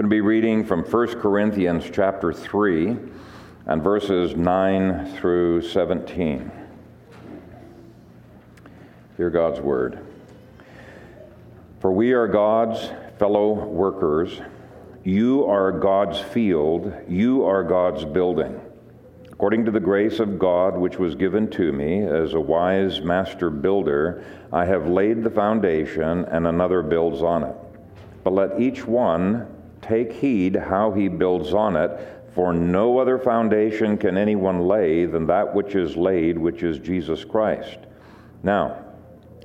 going to be reading from 1 Corinthians chapter 3 and verses 9 through 17. Hear God's word. For we are God's fellow workers. You are God's field. You are God's building. According to the grace of God which was given to me as a wise master builder, I have laid the foundation, and another builds on it. But let each one take heed how he builds on it, for no other foundation can anyone lay than that which is laid, which is Jesus Christ. Now,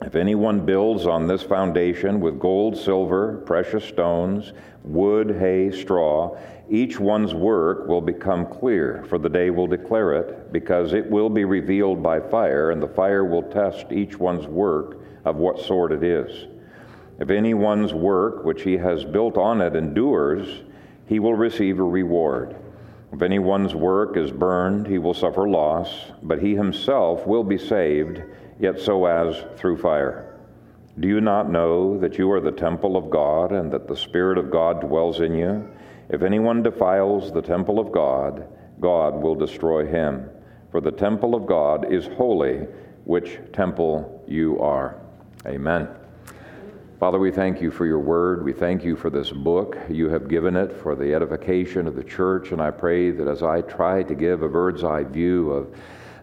if anyone builds on this foundation with gold, silver, precious stones, wood, hay, straw, each one's work will become clear, for the day will declare it, because it will be revealed by fire, and the fire will test each one's work of what sort it is. If anyone's work which he has built on it endures, he will receive a reward. If anyone's work is burned, he will suffer loss, but he himself will be saved, yet so as through fire. Do you not know that you are the temple of God, and that the Spirit of God dwells in you? If anyone defiles the temple of God, God will destroy him. For the temple of God is holy, which temple you are. Amen. Father, we thank you for your word. We thank you for this book. You have given it for the edification of the church, and I pray that as I try to give a bird's eye view of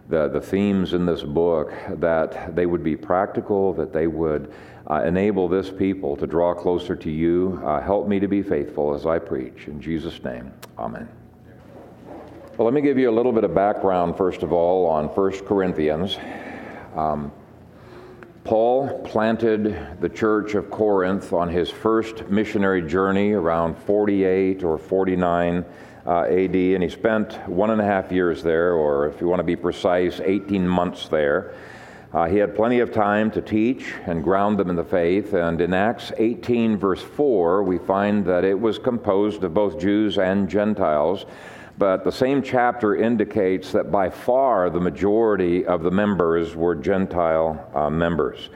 the, the themes in this book, that they would be practical, that they would uh, enable this people to draw closer to you. Uh, help me to be faithful as I preach. In Jesus' name, amen. Well, let me give you a little bit of background, first of all, on 1 Corinthians. Um, Paul planted the church of Corinth on his first missionary journey around 48 or 49 uh, AD, and he spent one and a half years there, or if you want to be precise, 18 months there. Uh, he had plenty of time to teach and ground them in the faith, and in Acts 18, verse 4, we find that it was composed of both Jews and Gentiles. But the same chapter indicates that by far the majority of the members were Gentile uh, members.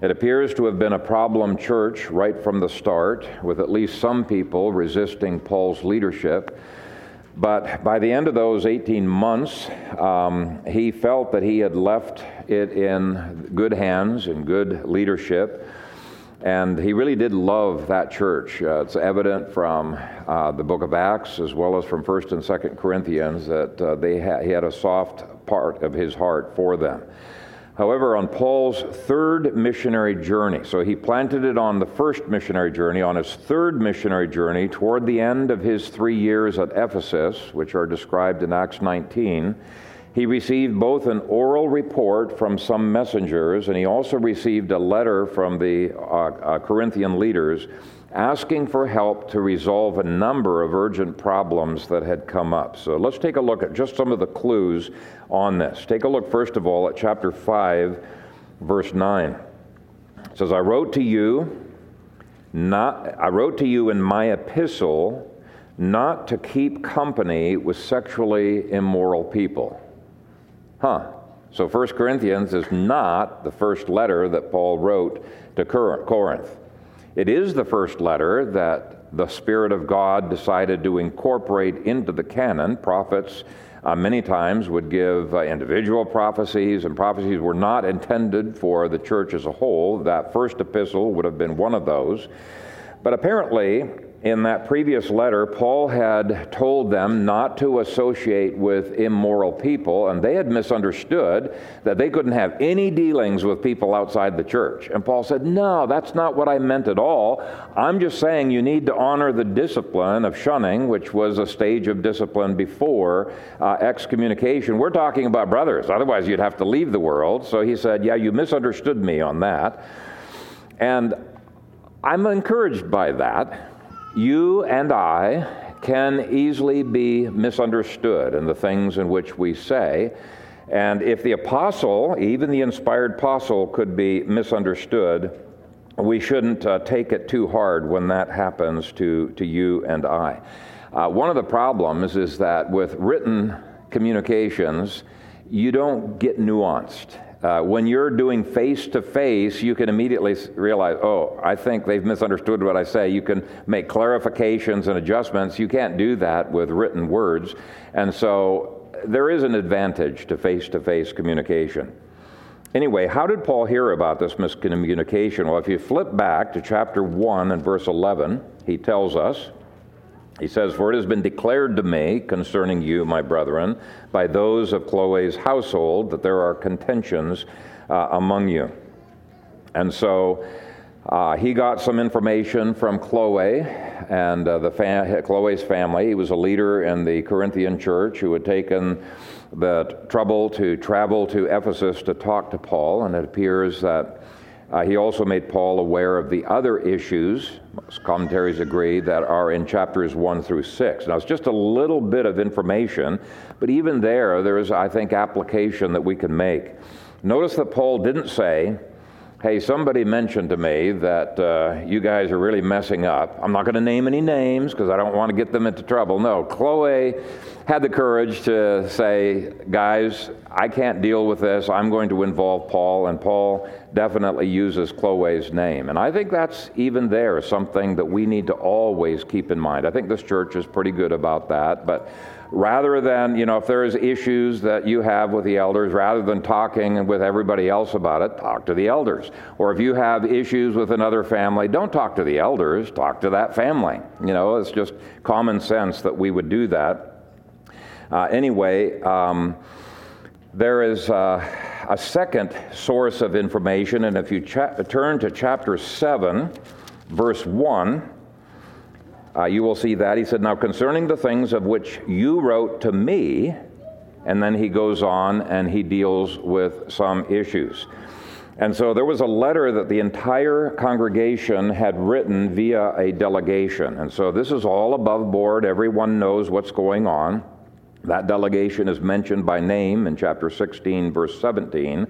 It appears to have been a problem church right from the start, with at least some people resisting Paul's leadership. But by the end of those 18 months, um, he felt that he had left it in good hands, in good leadership. And he really did love that church. Uh, it's evident from uh, the book of Acts as well as from 1st and 2nd Corinthians that uh, they ha- he had a soft part of his heart for them. However, on Paul's third missionary journey, so he planted it on the first missionary journey, on his third missionary journey, toward the end of his three years at Ephesus, which are described in Acts 19, he received both an oral report from some messengers, and he also received a letter from the uh, uh, Corinthian leaders asking for help to resolve a number of urgent problems that had come up. So let's take a look at just some of the clues on this. Take a look, first of all, at chapter 5, verse 9. It says, I wrote to you, not, I wrote to you in my epistle not to keep company with sexually immoral people. Huh. So 1 Corinthians is not the first letter that Paul wrote to Corinth. It is the first letter that the Spirit of God decided to incorporate into the canon. Prophets uh, many times would give uh, individual prophecies, and prophecies were not intended for the church as a whole. That first epistle would have been one of those. But apparently, in that previous letter, Paul had told them not to associate with immoral people, and they had misunderstood that they couldn't have any dealings with people outside the church. And Paul said, No, that's not what I meant at all. I'm just saying you need to honor the discipline of shunning, which was a stage of discipline before uh, excommunication. We're talking about brothers, otherwise, you'd have to leave the world. So he said, Yeah, you misunderstood me on that. And I'm encouraged by that you and I can easily be misunderstood in the things in which we say. And if the apostle, even the inspired apostle, could be misunderstood, we shouldn't uh, take it too hard when that happens to, to you and I. Uh, one of the problems is that with written communications, you don't get nuanced. Uh, when you're doing face to face, you can immediately realize, oh, I think they've misunderstood what I say. You can make clarifications and adjustments. You can't do that with written words. And so there is an advantage to face to face communication. Anyway, how did Paul hear about this miscommunication? Well, if you flip back to chapter 1 and verse 11, he tells us, he says, For it has been declared to me concerning you, my brethren, by those of Chloe's household, that there are contentions uh, among you. And so uh, he got some information from Chloe and uh, the fam- Chloe's family. He was a leader in the Corinthian church who had taken the trouble to travel to Ephesus to talk to Paul, and it appears that uh, he also made Paul aware of the other issues, most commentaries agree, that are in chapters 1 through 6. Now, it's just a little bit of information, but even there, there is, I think, application that we can make. Notice that Paul didn't say, Hey, somebody mentioned to me that uh, you guys are really messing up. I'm not going to name any names because I don't want to get them into trouble. No, Chloe had the courage to say, guys, I can't deal with this. I'm going to involve Paul. And Paul definitely uses Chloe's name. And I think that's even there something that we need to always keep in mind. I think this church is pretty good about that. But rather than, you know, if there's issues that you have with the elders, rather than talking with everybody else about it, talk to the elders. Or if you have issues with another family, don't talk to the elders, talk to that family. You know, it's just common sense that we would do that. Uh, anyway, um, there is uh, a second source of information, and if you cha- turn to chapter 7, verse 1, uh, you will see that. He said, Now concerning the things of which you wrote to me, and then he goes on and he deals with some issues. And so there was a letter that the entire congregation had written via a delegation. And so this is all above board. Everyone knows what's going on. That delegation is mentioned by name in chapter 16, verse 17,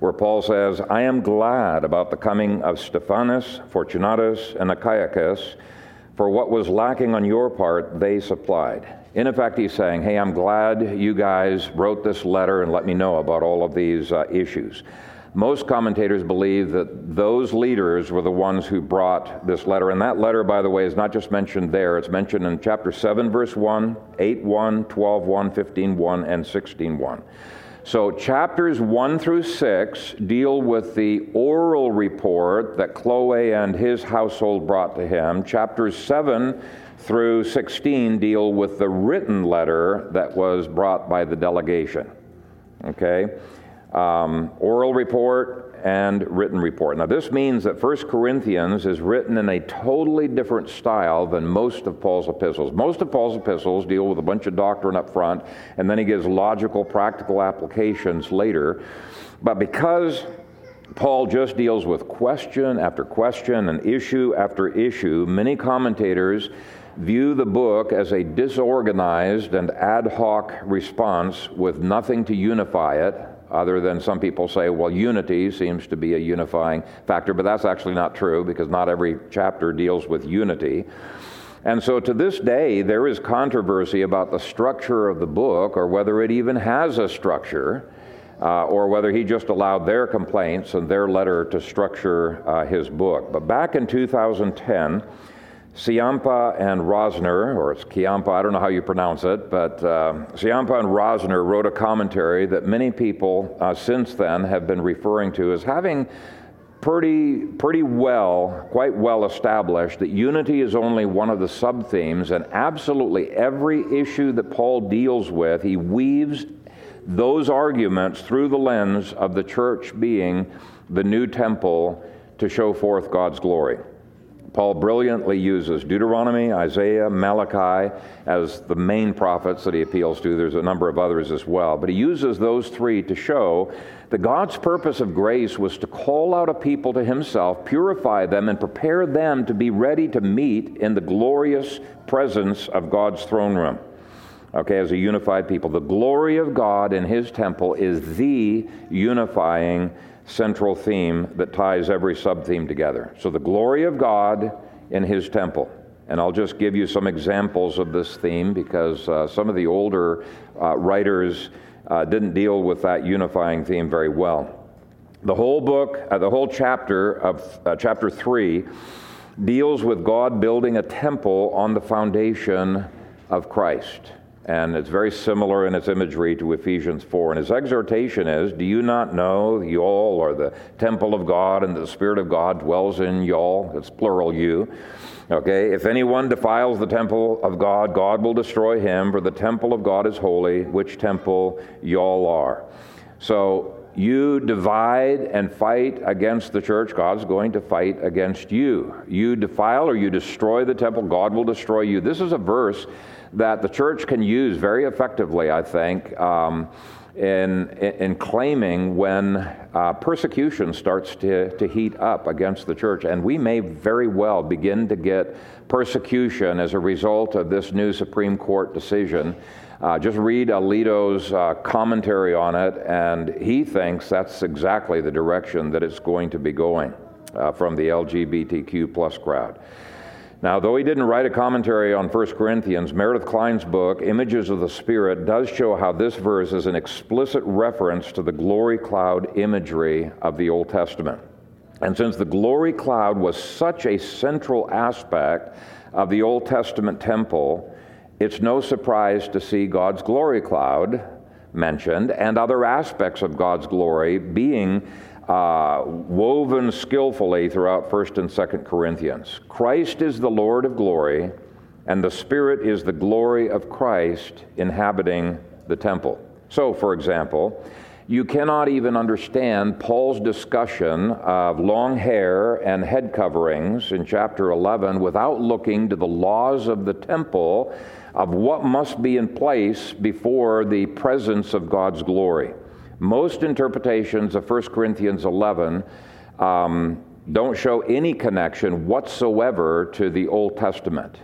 where Paul says, I am glad about the coming of Stephanas, Fortunatus, and Achaicus for what was lacking on your part, they supplied. In effect, he's saying, Hey, I'm glad you guys wrote this letter and let me know about all of these uh, issues. Most commentators believe that those leaders were the ones who brought this letter. And that letter, by the way, is not just mentioned there, it's mentioned in chapter 7, verse 1, 8 1, 12 1, 15 1, and 16 1. So, chapters 1 through 6 deal with the oral report that Chloe and his household brought to him. Chapters 7 through 16 deal with the written letter that was brought by the delegation. Okay? Um, oral report, and written report. Now, this means that 1 Corinthians is written in a totally different style than most of Paul's epistles. Most of Paul's epistles deal with a bunch of doctrine up front, and then he gives logical, practical applications later. But because Paul just deals with question after question and issue after issue, many commentators view the book as a disorganized and ad hoc response with nothing to unify it other than some people say, well, unity seems to be a unifying factor, but that's actually not true because not every chapter deals with unity. And so to this day, there is controversy about the structure of the book or whether it even has a structure. Uh, or whether he just allowed their complaints and their letter to structure uh, his book. But back in 2010, Ciampa and Rosner, or it's Chiampa, I don't know how you pronounce it, but uh, Ciampa and Rosner wrote a commentary that many people uh, since then have been referring to as having pretty, pretty well, quite well established that unity is only one of the sub themes, and absolutely every issue that Paul deals with, he weaves those arguments through the lens of the church being the new temple to show forth God's glory. Paul brilliantly uses Deuteronomy, Isaiah, Malachi as the main prophets that he appeals to. There's a number of others as well. But he uses those three to show that God's purpose of grace was to call out a people to himself, purify them, and prepare them to be ready to meet in the glorious presence of God's throne room. Okay, as a unified people. The glory of God in his temple is the unifying central theme that ties every sub theme together. So, the glory of God in His temple. And I'll just give you some examples of this theme because uh, some of the older uh, writers uh, didn't deal with that unifying theme very well. The whole book, uh, the whole chapter of uh, chapter 3, deals with God building a temple on the foundation of Christ. And it's very similar in its imagery to Ephesians 4. And his exhortation is Do you not know you all are the temple of God and the Spirit of God dwells in y'all? It's plural, you. Okay, if anyone defiles the temple of God, God will destroy him, for the temple of God is holy, which temple y'all are. So you divide and fight against the church, God's going to fight against you. You defile or you destroy the temple, God will destroy you. This is a verse that the church can use very effectively, I think, um, in, in claiming when uh, persecution starts to, to heat up against the church. And we may very well begin to get persecution as a result of this new Supreme Court decision. Uh, just read Alito's uh, commentary on it, and he thinks that's exactly the direction that it's going to be going uh, from the LGBTQ plus crowd. Now, though he didn't write a commentary on 1 Corinthians, Meredith Kline's book, Images of the Spirit, does show how this verse is an explicit reference to the glory cloud imagery of the Old Testament. And since the glory cloud was such a central aspect of the Old Testament temple, it's no surprise to see God's glory cloud mentioned and other aspects of God's glory being uh, woven skillfully throughout 1st and 2nd Corinthians. Christ is the Lord of glory, and the Spirit is the glory of Christ inhabiting the temple. So, for example, you cannot even understand Paul's discussion of long hair and head coverings in chapter 11 without looking to the laws of the temple of what must be in place before the presence of God's glory. Most interpretations of 1 Corinthians 11 um, don't show any connection whatsoever to the Old Testament.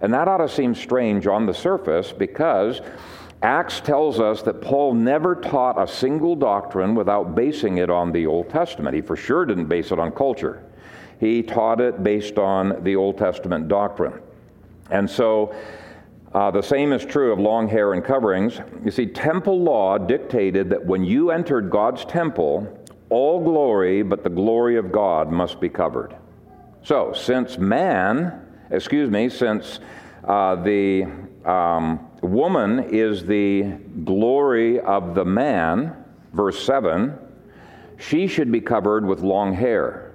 And that ought to seem strange on the surface because Acts tells us that Paul never taught a single doctrine without basing it on the Old Testament. He for sure didn't base it on culture, he taught it based on the Old Testament doctrine. And so, uh, the same is true of long hair and coverings. You see, temple law dictated that when you entered God's temple, all glory but the glory of God must be covered. So, since man, excuse me, since uh, the um, woman is the glory of the man, verse 7, she should be covered with long hair.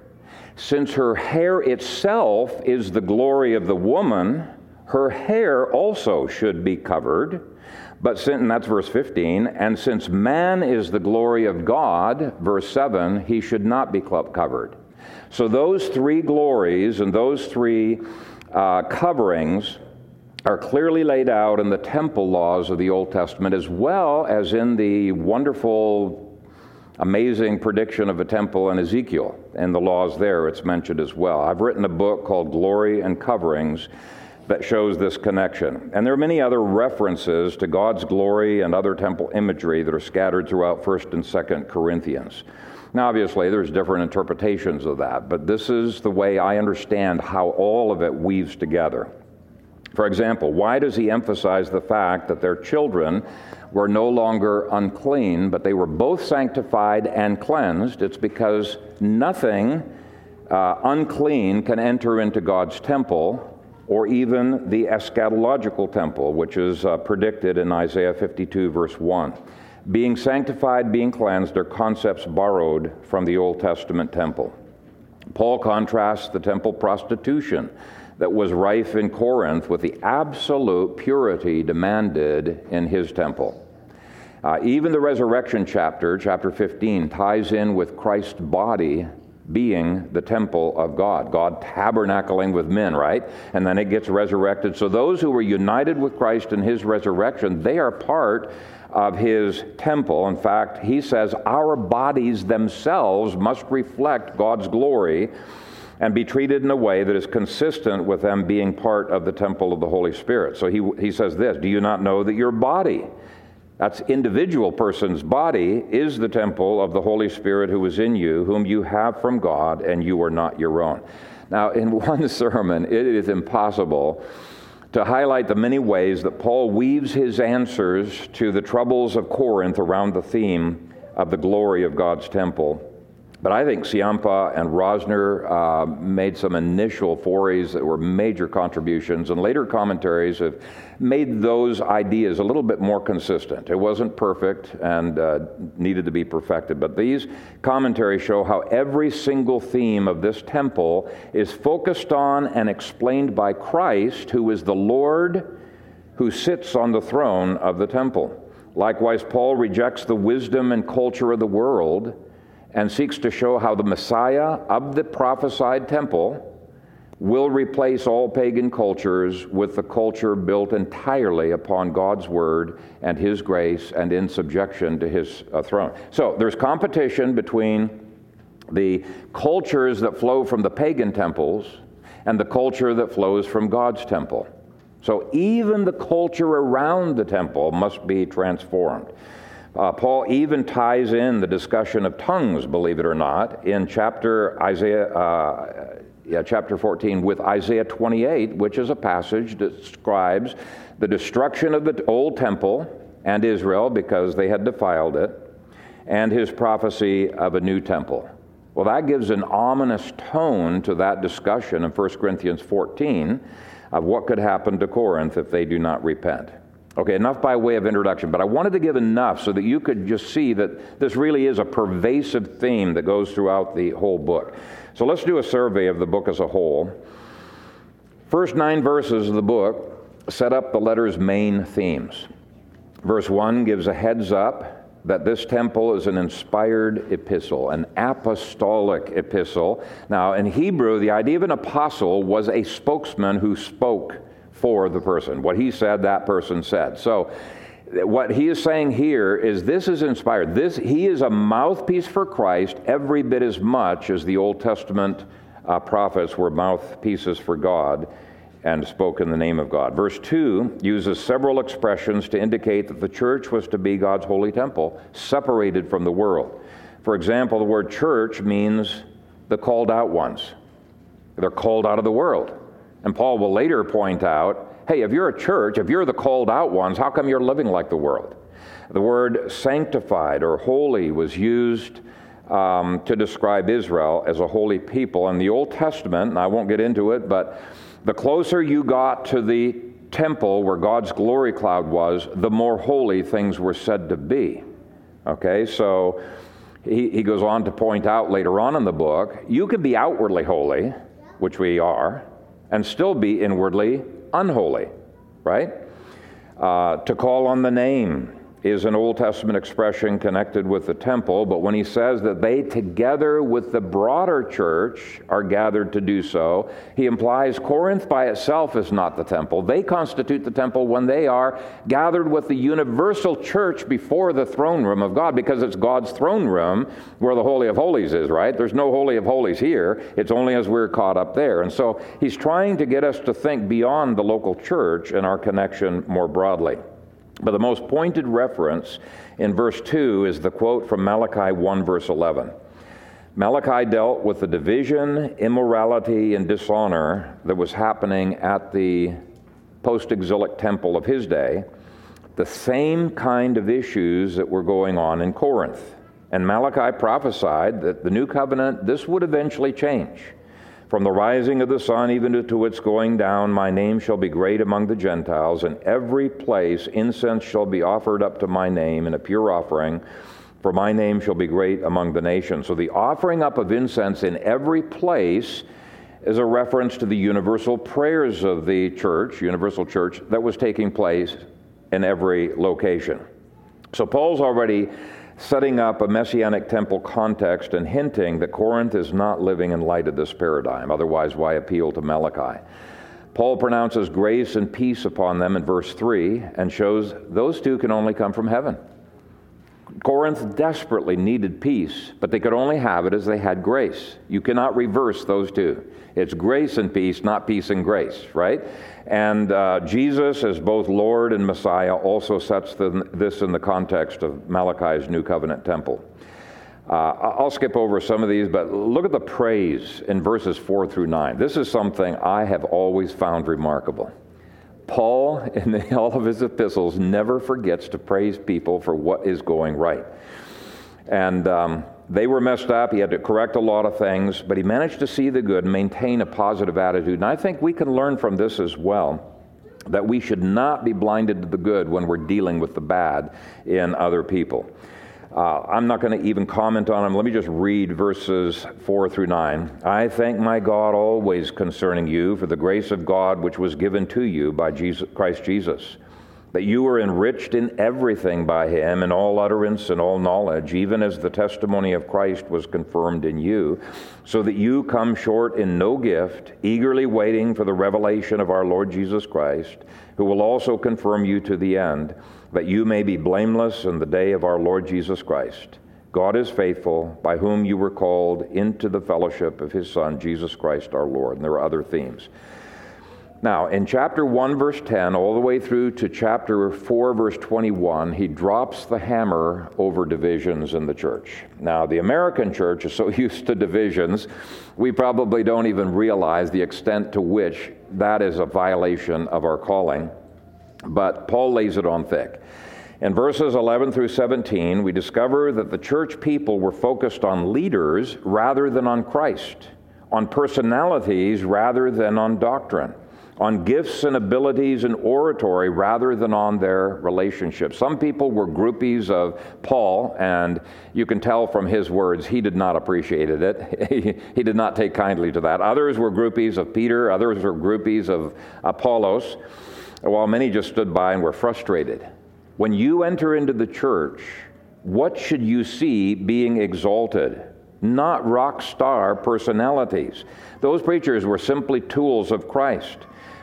Since her hair itself is the glory of the woman, her hair also should be covered. But since, that's verse 15, and since man is the glory of God, verse 7, he should not be covered. So those three glories and those three uh, coverings are clearly laid out in the temple laws of the Old Testament as well as in the wonderful, amazing prediction of a temple in Ezekiel and the laws there. It's mentioned as well. I've written a book called Glory and Coverings that shows this connection. And there are many other references to God's glory and other temple imagery that are scattered throughout 1st and 2nd Corinthians. Now, obviously, there's different interpretations of that, but this is the way I understand how all of it weaves together. For example, why does he emphasize the fact that their children were no longer unclean, but they were both sanctified and cleansed? It's because nothing uh, unclean can enter into God's temple or even the eschatological temple, which is uh, predicted in Isaiah 52, verse 1. Being sanctified, being cleansed are concepts borrowed from the Old Testament temple. Paul contrasts the temple prostitution that was rife in Corinth with the absolute purity demanded in his temple. Uh, even the resurrection chapter, chapter 15, ties in with Christ's body being the temple of God, God tabernacling with men, right? And then it gets resurrected. So those who were united with Christ in his resurrection, they are part of his temple. In fact, he says our bodies themselves must reflect God's glory and be treated in a way that is consistent with them being part of the temple of the Holy Spirit. So he, he says this Do you not know that your body that's individual person's body is the temple of the Holy Spirit who is in you, whom you have from God, and you are not your own. Now, in one sermon, it is impossible to highlight the many ways that Paul weaves his answers to the troubles of Corinth around the theme of the glory of God's temple. But I think Ciampa and Rosner uh, made some initial forays that were major contributions, and later commentaries have made those ideas a little bit more consistent. It wasn't perfect and uh, needed to be perfected, but these commentaries show how every single theme of this temple is focused on and explained by Christ, who is the Lord who sits on the throne of the temple. Likewise, Paul rejects the wisdom and culture of the world and seeks to show how the Messiah of the prophesied temple will replace all pagan cultures with the culture built entirely upon God's word and his grace and in subjection to his uh, throne. So there's competition between the cultures that flow from the pagan temples and the culture that flows from God's temple. So even the culture around the temple must be transformed. Uh, Paul even ties in the discussion of tongues, believe it or not, in chapter Isaiah, uh, yeah, chapter 14 with Isaiah 28, which is a passage that describes the destruction of the old temple and Israel because they had defiled it, and his prophecy of a new temple. Well, that gives an ominous tone to that discussion in 1 Corinthians 14 of what could happen to Corinth if they do not repent. Okay, enough by way of introduction, but I wanted to give enough so that you could just see that this really is a pervasive theme that goes throughout the whole book. So let's do a survey of the book as a whole. First nine verses of the book set up the letter's main themes. Verse 1 gives a heads up that this temple is an inspired epistle, an apostolic epistle. Now, in Hebrew, the idea of an apostle was a spokesman who spoke for the person. What he said, that person said. So, what he is saying here is this is inspired. This he is a mouthpiece for Christ every bit as much as the Old Testament uh, prophets were mouthpieces for God and spoke in the name of God. Verse 2 uses several expressions to indicate that the church was to be God's holy temple, separated from the world. For example, the word church means the called out ones. They're called out of the world. And Paul will later point out hey, if you're a church, if you're the called out ones, how come you're living like the world? The word sanctified or holy was used um, to describe Israel as a holy people. In the Old Testament, and I won't get into it, but the closer you got to the temple where God's glory cloud was, the more holy things were said to be. Okay, so he, he goes on to point out later on in the book you can be outwardly holy, which we are, and still be inwardly unholy, right? Uh, to call on the name is an Old Testament expression connected with the temple, but when he says that they, together with the broader church, are gathered to do so, he implies Corinth by itself is not the temple. They constitute the temple when they are gathered with the universal church before the throne room of God, because it's God's throne room where the Holy of Holies is, right? There's no Holy of Holies here. It's only as we're caught up there. And so he's trying to get us to think beyond the local church and our connection more broadly. But the most pointed reference in verse 2 is the quote from Malachi 1, verse 11. Malachi dealt with the division, immorality, and dishonor that was happening at the post exilic temple of his day, the same kind of issues that were going on in Corinth. And Malachi prophesied that the new covenant, this would eventually change. From the rising of the sun even to its going down, my name shall be great among the Gentiles. In every place incense shall be offered up to my name in a pure offering, for my name shall be great among the nations. So the offering up of incense in every place is a reference to the universal prayers of the church, universal church, that was taking place in every location. So Paul's already setting up a messianic temple context and hinting that Corinth is not living in light of this paradigm. Otherwise, why appeal to Malachi? Paul pronounces grace and peace upon them in verse 3 and shows those two can only come from heaven. Corinth desperately needed peace, but they could only have it as they had grace. You cannot reverse those two. It's grace and peace, not peace and grace, right? And uh, Jesus, as both Lord and Messiah, also sets the, this in the context of Malachi's New Covenant temple. Uh, I'll skip over some of these, but look at the praise in verses 4 through 9. This is something I have always found remarkable. Paul, in all of his epistles, never forgets to praise people for what is going right. And um, they were messed up. He had to correct a lot of things, but he managed to see the good, maintain a positive attitude. And I think we can learn from this as well that we should not be blinded to the good when we're dealing with the bad in other people. Uh, I'm not going to even comment on them. Let me just read verses 4 through 9. I thank my God always concerning you for the grace of God which was given to you by Jesus, Christ Jesus that you were enriched in everything by him, in all utterance and all knowledge, even as the testimony of Christ was confirmed in you, so that you come short in no gift, eagerly waiting for the revelation of our Lord Jesus Christ, who will also confirm you to the end, that you may be blameless in the day of our Lord Jesus Christ. God is faithful, by whom you were called into the fellowship of his Son, Jesus Christ our Lord. And there are other themes. Now, in chapter 1, verse 10, all the way through to chapter 4, verse 21, he drops the hammer over divisions in the church. Now, the American church is so used to divisions, we probably don't even realize the extent to which that is a violation of our calling. But Paul lays it on thick. In verses 11 through 17, we discover that the church people were focused on leaders rather than on Christ, on personalities rather than on doctrine on gifts and abilities and oratory rather than on their relationships. Some people were groupies of Paul, and you can tell from his words he did not appreciate it. he, he did not take kindly to that. Others were groupies of Peter, others were groupies of Apollos, while many just stood by and were frustrated. When you enter into the church, what should you see being exalted? Not rock star personalities. Those preachers were simply tools of Christ.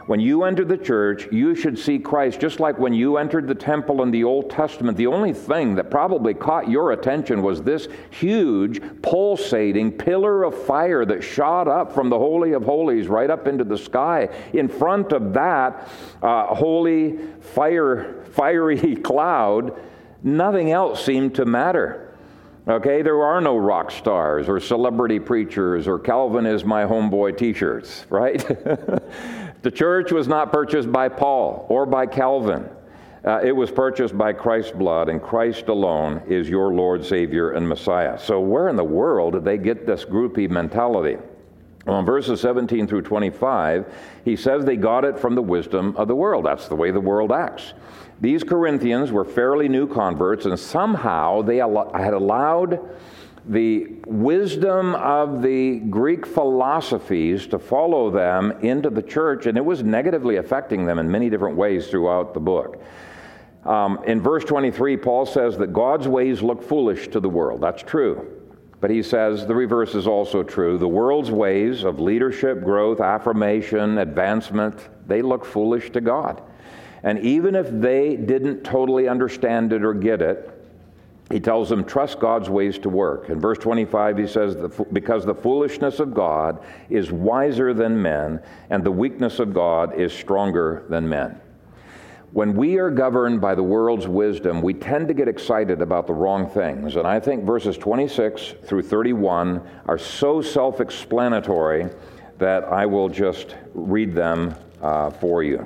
When you enter the church, you should see Christ just like when you entered the temple in the Old Testament. The only thing that probably caught your attention was this huge, pulsating pillar of fire that shot up from the Holy of Holies right up into the sky. In front of that uh, holy, fire, fiery cloud, nothing else seemed to matter. Okay, there are no rock stars or celebrity preachers or Calvin is my homeboy t shirts, right? The church was not purchased by Paul or by Calvin. Uh, it was purchased by Christ's blood, and Christ alone is your Lord, Savior, and Messiah. So, where in the world did they get this groupie mentality? Well, in verses 17 through 25, he says they got it from the wisdom of the world. That's the way the world acts. These Corinthians were fairly new converts, and somehow they had allowed the wisdom of the Greek philosophies to follow them into the church, and it was negatively affecting them in many different ways throughout the book. Um, in verse 23, Paul says that God's ways look foolish to the world. That's true. But he says the reverse is also true. The world's ways of leadership, growth, affirmation, advancement, they look foolish to God. And even if they didn't totally understand it or get it, he tells them, trust God's ways to work. In verse 25, he says, Because the foolishness of God is wiser than men, and the weakness of God is stronger than men. When we are governed by the world's wisdom, we tend to get excited about the wrong things. And I think verses 26 through 31 are so self explanatory that I will just read them uh, for you.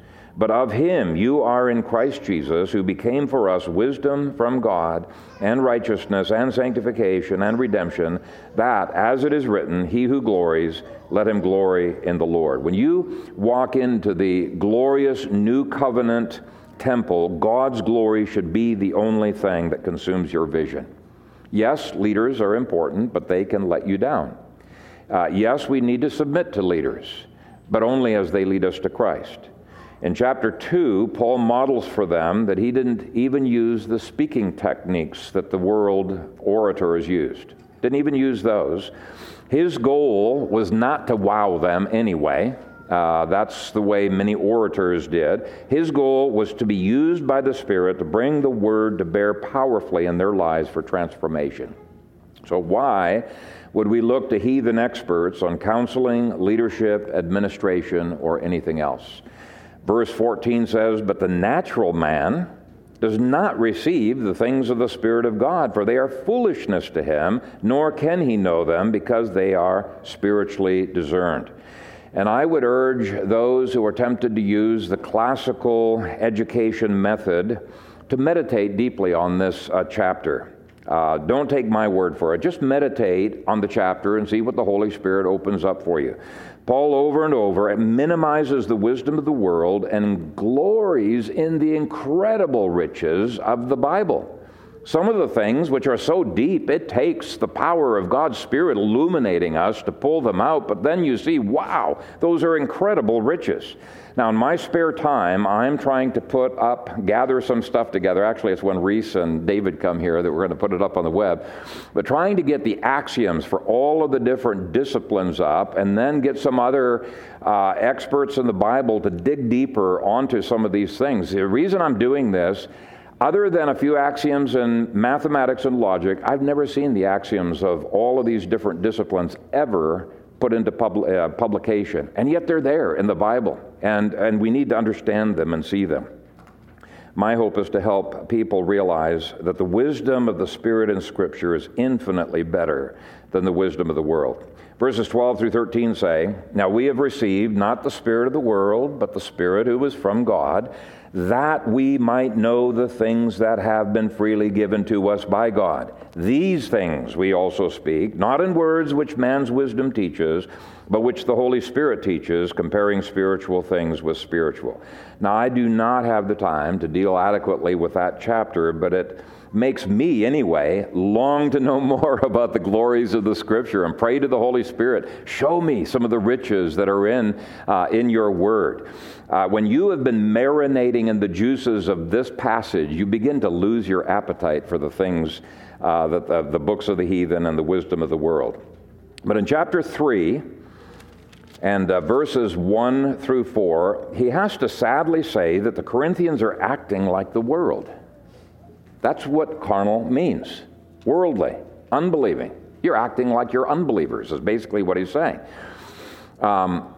But of him you are in Christ Jesus, who became for us wisdom from God, and righteousness, and sanctification, and redemption, that, as it is written, he who glories, let him glory in the Lord. When you walk into the glorious new covenant temple, God's glory should be the only thing that consumes your vision. Yes, leaders are important, but they can let you down. Uh, yes, we need to submit to leaders, but only as they lead us to Christ. In chapter 2, Paul models for them that he didn't even use the speaking techniques that the world orators used. Didn't even use those. His goal was not to wow them anyway. Uh, that's the way many orators did. His goal was to be used by the Spirit to bring the word to bear powerfully in their lives for transformation. So, why would we look to heathen experts on counseling, leadership, administration, or anything else? Verse 14 says, But the natural man does not receive the things of the Spirit of God, for they are foolishness to him, nor can he know them because they are spiritually discerned. And I would urge those who are tempted to use the classical education method to meditate deeply on this uh, chapter. Uh, don't take my word for it. Just meditate on the chapter and see what the Holy Spirit opens up for you. Paul, over and over, minimizes the wisdom of the world and glories in the incredible riches of the Bible. Some of the things which are so deep, it takes the power of God's Spirit illuminating us to pull them out, but then you see, wow, those are incredible riches. Now, in my spare time, I'm trying to put up, gather some stuff together. Actually, it's when Reese and David come here that we're going to put it up on the web. But trying to get the axioms for all of the different disciplines up and then get some other uh, experts in the Bible to dig deeper onto some of these things. The reason I'm doing this other than a few axioms in mathematics and logic, I've never seen the axioms of all of these different disciplines ever put into pub- uh, publication. And yet they're there in the Bible, and, and we need to understand them and see them. My hope is to help people realize that the wisdom of the Spirit in Scripture is infinitely better than the wisdom of the world. Verses 12 through 13 say, Now we have received not the Spirit of the world, but the Spirit who is from God that we might know the things that have been freely given to us by God. These things we also speak, not in words which man's wisdom teaches, but which the Holy Spirit teaches, comparing spiritual things with spiritual. Now, I do not have the time to deal adequately with that chapter, but it makes me, anyway, long to know more about the glories of the Scripture and pray to the Holy Spirit. Show me some of the riches that are in, uh, in your Word. Uh, when you have been marinating in the juices of this passage, you begin to lose your appetite for the things uh, that the, the books of the heathen and the wisdom of the world. But in chapter 3, and uh, verses 1 through 4, he has to sadly say that the Corinthians are acting like the world. That's what carnal means worldly, unbelieving. You're acting like you're unbelievers, is basically what he's saying. Um,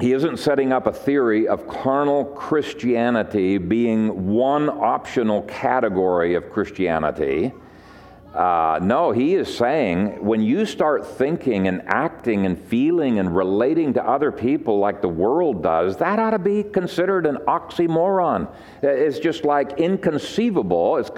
he isn't setting up a theory of carnal Christianity being one optional category of Christianity. Uh, no, he is saying when you start thinking and acting and feeling and relating to other people like the world does, that ought to be considered an oxymoron. It's just like inconceivable. It's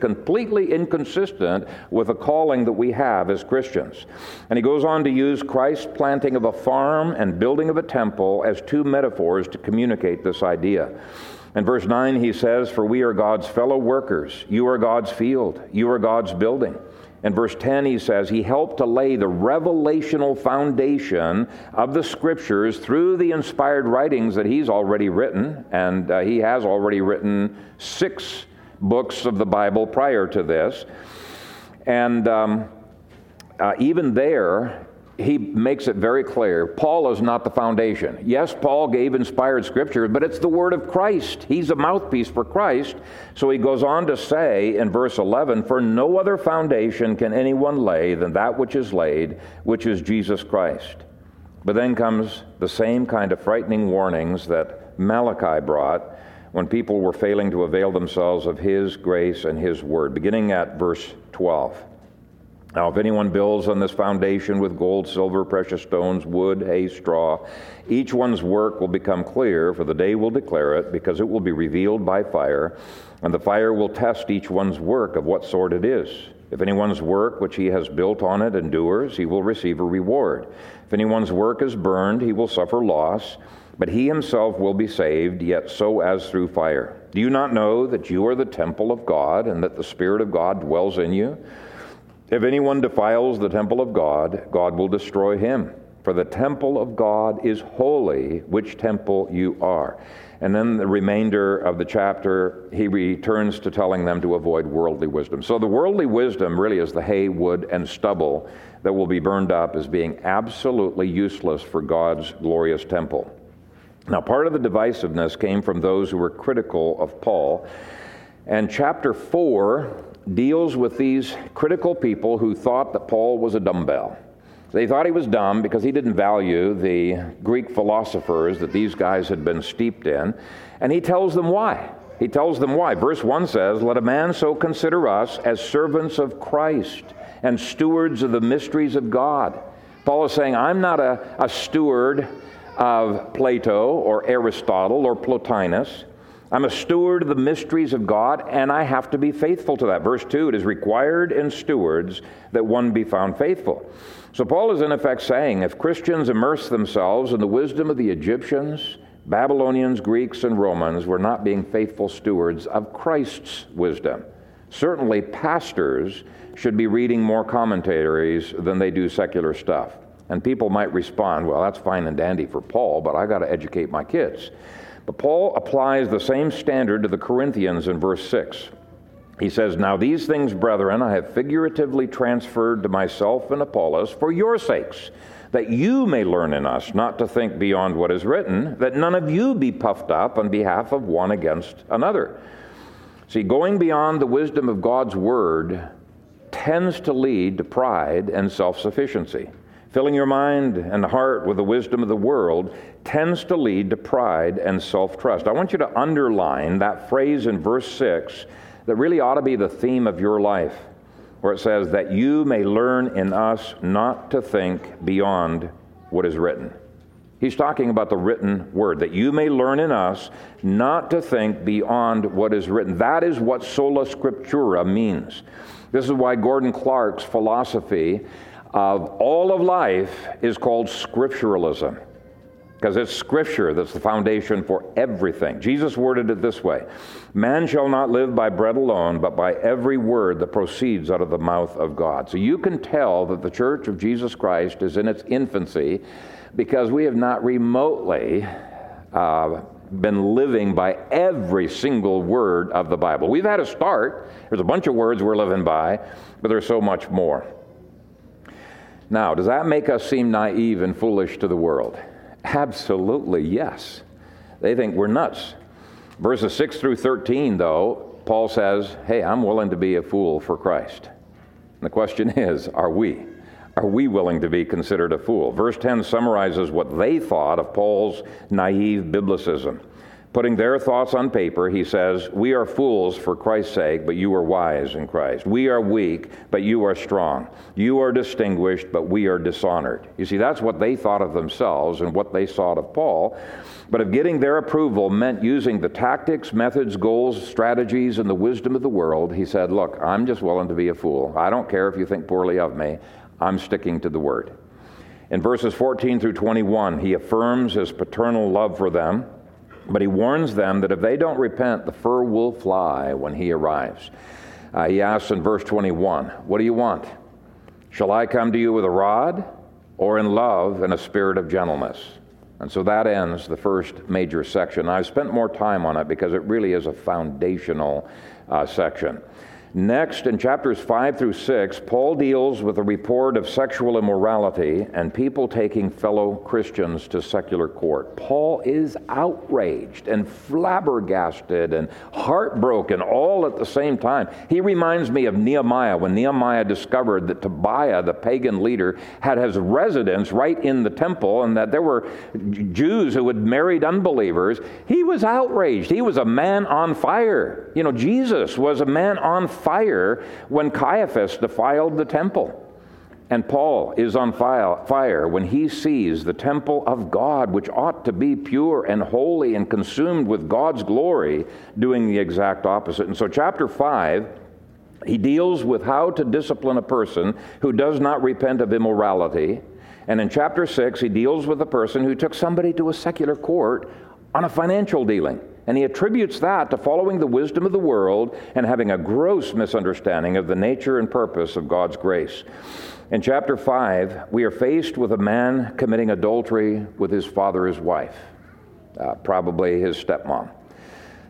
completely inconsistent with the calling that we have as Christians. And he goes on to use Christ's planting of a farm and building of a temple as two metaphors to communicate this idea. In verse 9, he says, For we are God's fellow workers. You are God's field. You are God's building. In verse 10, he says, He helped to lay the revelational foundation of the Scriptures through the inspired writings that He's already written. And uh, He has already written six books of the Bible prior to this. And um, uh, even there, he makes it very clear Paul is not the foundation. Yes, Paul gave inspired scripture, but it's the word of Christ. He's a mouthpiece for Christ. So he goes on to say in verse 11 For no other foundation can anyone lay than that which is laid, which is Jesus Christ. But then comes the same kind of frightening warnings that Malachi brought when people were failing to avail themselves of his grace and his word, beginning at verse 12. Now, if anyone builds on this foundation with gold, silver, precious stones, wood, hay, straw, each one's work will become clear, for the day will declare it, because it will be revealed by fire, and the fire will test each one's work of what sort it is. If anyone's work which he has built on it endures, he will receive a reward. If anyone's work is burned, he will suffer loss, but he himself will be saved, yet so as through fire. Do you not know that you are the temple of God, and that the Spirit of God dwells in you? If anyone defiles the temple of God, God will destroy him. For the temple of God is holy, which temple you are. And then the remainder of the chapter, he returns to telling them to avoid worldly wisdom. So the worldly wisdom really is the hay, wood, and stubble that will be burned up as being absolutely useless for God's glorious temple. Now, part of the divisiveness came from those who were critical of Paul. And chapter 4 deals with these critical people who thought that Paul was a dumbbell. They thought he was dumb because he didn't value the Greek philosophers that these guys had been steeped in, and he tells them why. He tells them why. Verse 1 says, Let a man so consider us as servants of Christ and stewards of the mysteries of God. Paul is saying, I'm not a, a steward of Plato or Aristotle or Plotinus. I'm a steward of the mysteries of God, and I have to be faithful to that. Verse 2 it is required in stewards that one be found faithful. So, Paul is in effect saying if Christians immerse themselves in the wisdom of the Egyptians, Babylonians, Greeks, and Romans, we're not being faithful stewards of Christ's wisdom. Certainly, pastors should be reading more commentaries than they do secular stuff. And people might respond, well, that's fine and dandy for Paul, but I got to educate my kids. But Paul applies the same standard to the Corinthians in verse 6. He says, Now these things, brethren, I have figuratively transferred to myself and Apollos for your sakes, that you may learn in us not to think beyond what is written, that none of you be puffed up on behalf of one against another. See, going beyond the wisdom of God's word tends to lead to pride and self sufficiency. Filling your mind and heart with the wisdom of the world tends to lead to pride and self trust. I want you to underline that phrase in verse 6 that really ought to be the theme of your life, where it says, That you may learn in us not to think beyond what is written. He's talking about the written word, that you may learn in us not to think beyond what is written. That is what sola scriptura means. This is why Gordon Clark's philosophy of all of life is called scripturalism because it's scripture that's the foundation for everything. Jesus worded it this way Man shall not live by bread alone, but by every word that proceeds out of the mouth of God. So you can tell that the church of Jesus Christ is in its infancy because we have not remotely uh, been living by every single word of the Bible. We've had a start, there's a bunch of words we're living by, but there's so much more. Now, does that make us seem naive and foolish to the world? Absolutely, yes. They think we're nuts. Verses 6 through 13, though, Paul says, Hey, I'm willing to be a fool for Christ. And the question is, are we? Are we willing to be considered a fool? Verse 10 summarizes what they thought of Paul's naive biblicism. Putting their thoughts on paper, he says, We are fools for Christ's sake, but you are wise in Christ. We are weak, but you are strong. You are distinguished, but we are dishonored. You see, that's what they thought of themselves and what they sought of Paul. But if getting their approval meant using the tactics, methods, goals, strategies, and the wisdom of the world, he said, Look, I'm just willing to be a fool. I don't care if you think poorly of me. I'm sticking to the word. In verses 14 through 21, he affirms his paternal love for them but he warns them that if they don't repent, the fur will fly when he arrives. Uh, he asks in verse 21, What do you want? Shall I come to you with a rod, or in love and a spirit of gentleness? And so that ends the first major section. I've spent more time on it because it really is a foundational uh, section. Next, in chapters 5 through 6, Paul deals with a report of sexual immorality and people taking fellow Christians to secular court. Paul is outraged and flabbergasted and heartbroken all at the same time. He reminds me of Nehemiah when Nehemiah discovered that Tobiah, the pagan leader, had his residence right in the temple and that there were Jews who had married unbelievers. He was outraged. He was a man on fire. You know, Jesus was a man on fire when Caiaphas defiled the temple. And Paul is on fire when he sees the temple of God, which ought to be pure and holy and consumed with God's glory, doing the exact opposite. And so, chapter 5, he deals with how to discipline a person who does not repent of immorality. And in chapter 6, he deals with a person who took somebody to a secular court on a financial dealing. And he attributes that to following the wisdom of the world and having a gross misunderstanding of the nature and purpose of God's grace. In chapter 5, we are faced with a man committing adultery with his father's wife, uh, probably his stepmom.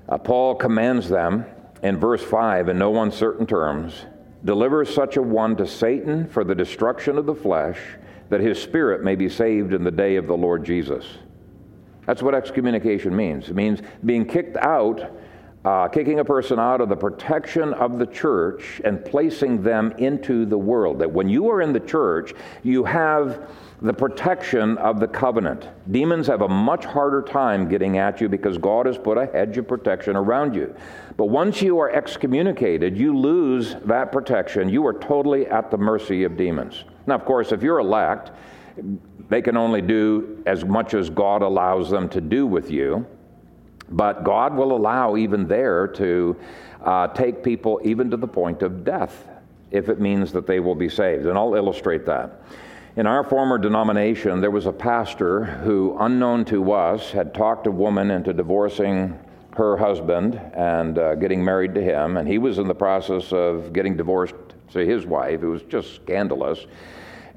Uh, Paul commands them in verse 5 in no uncertain terms deliver such a one to Satan for the destruction of the flesh, that his spirit may be saved in the day of the Lord Jesus. That's what excommunication means. It means being kicked out uh, kicking a person out of the protection of the church and placing them into the world. That when you are in the church, you have the protection of the covenant. Demons have a much harder time getting at you because God has put a hedge of protection around you. But once you are excommunicated, you lose that protection. You are totally at the mercy of demons. Now, of course, if you're elect, they can only do as much as God allows them to do with you. But God will allow even there to uh, take people even to the point of death if it means that they will be saved. And I'll illustrate that. In our former denomination, there was a pastor who, unknown to us, had talked a woman into divorcing her husband and uh, getting married to him. And he was in the process of getting divorced to his wife. It was just scandalous.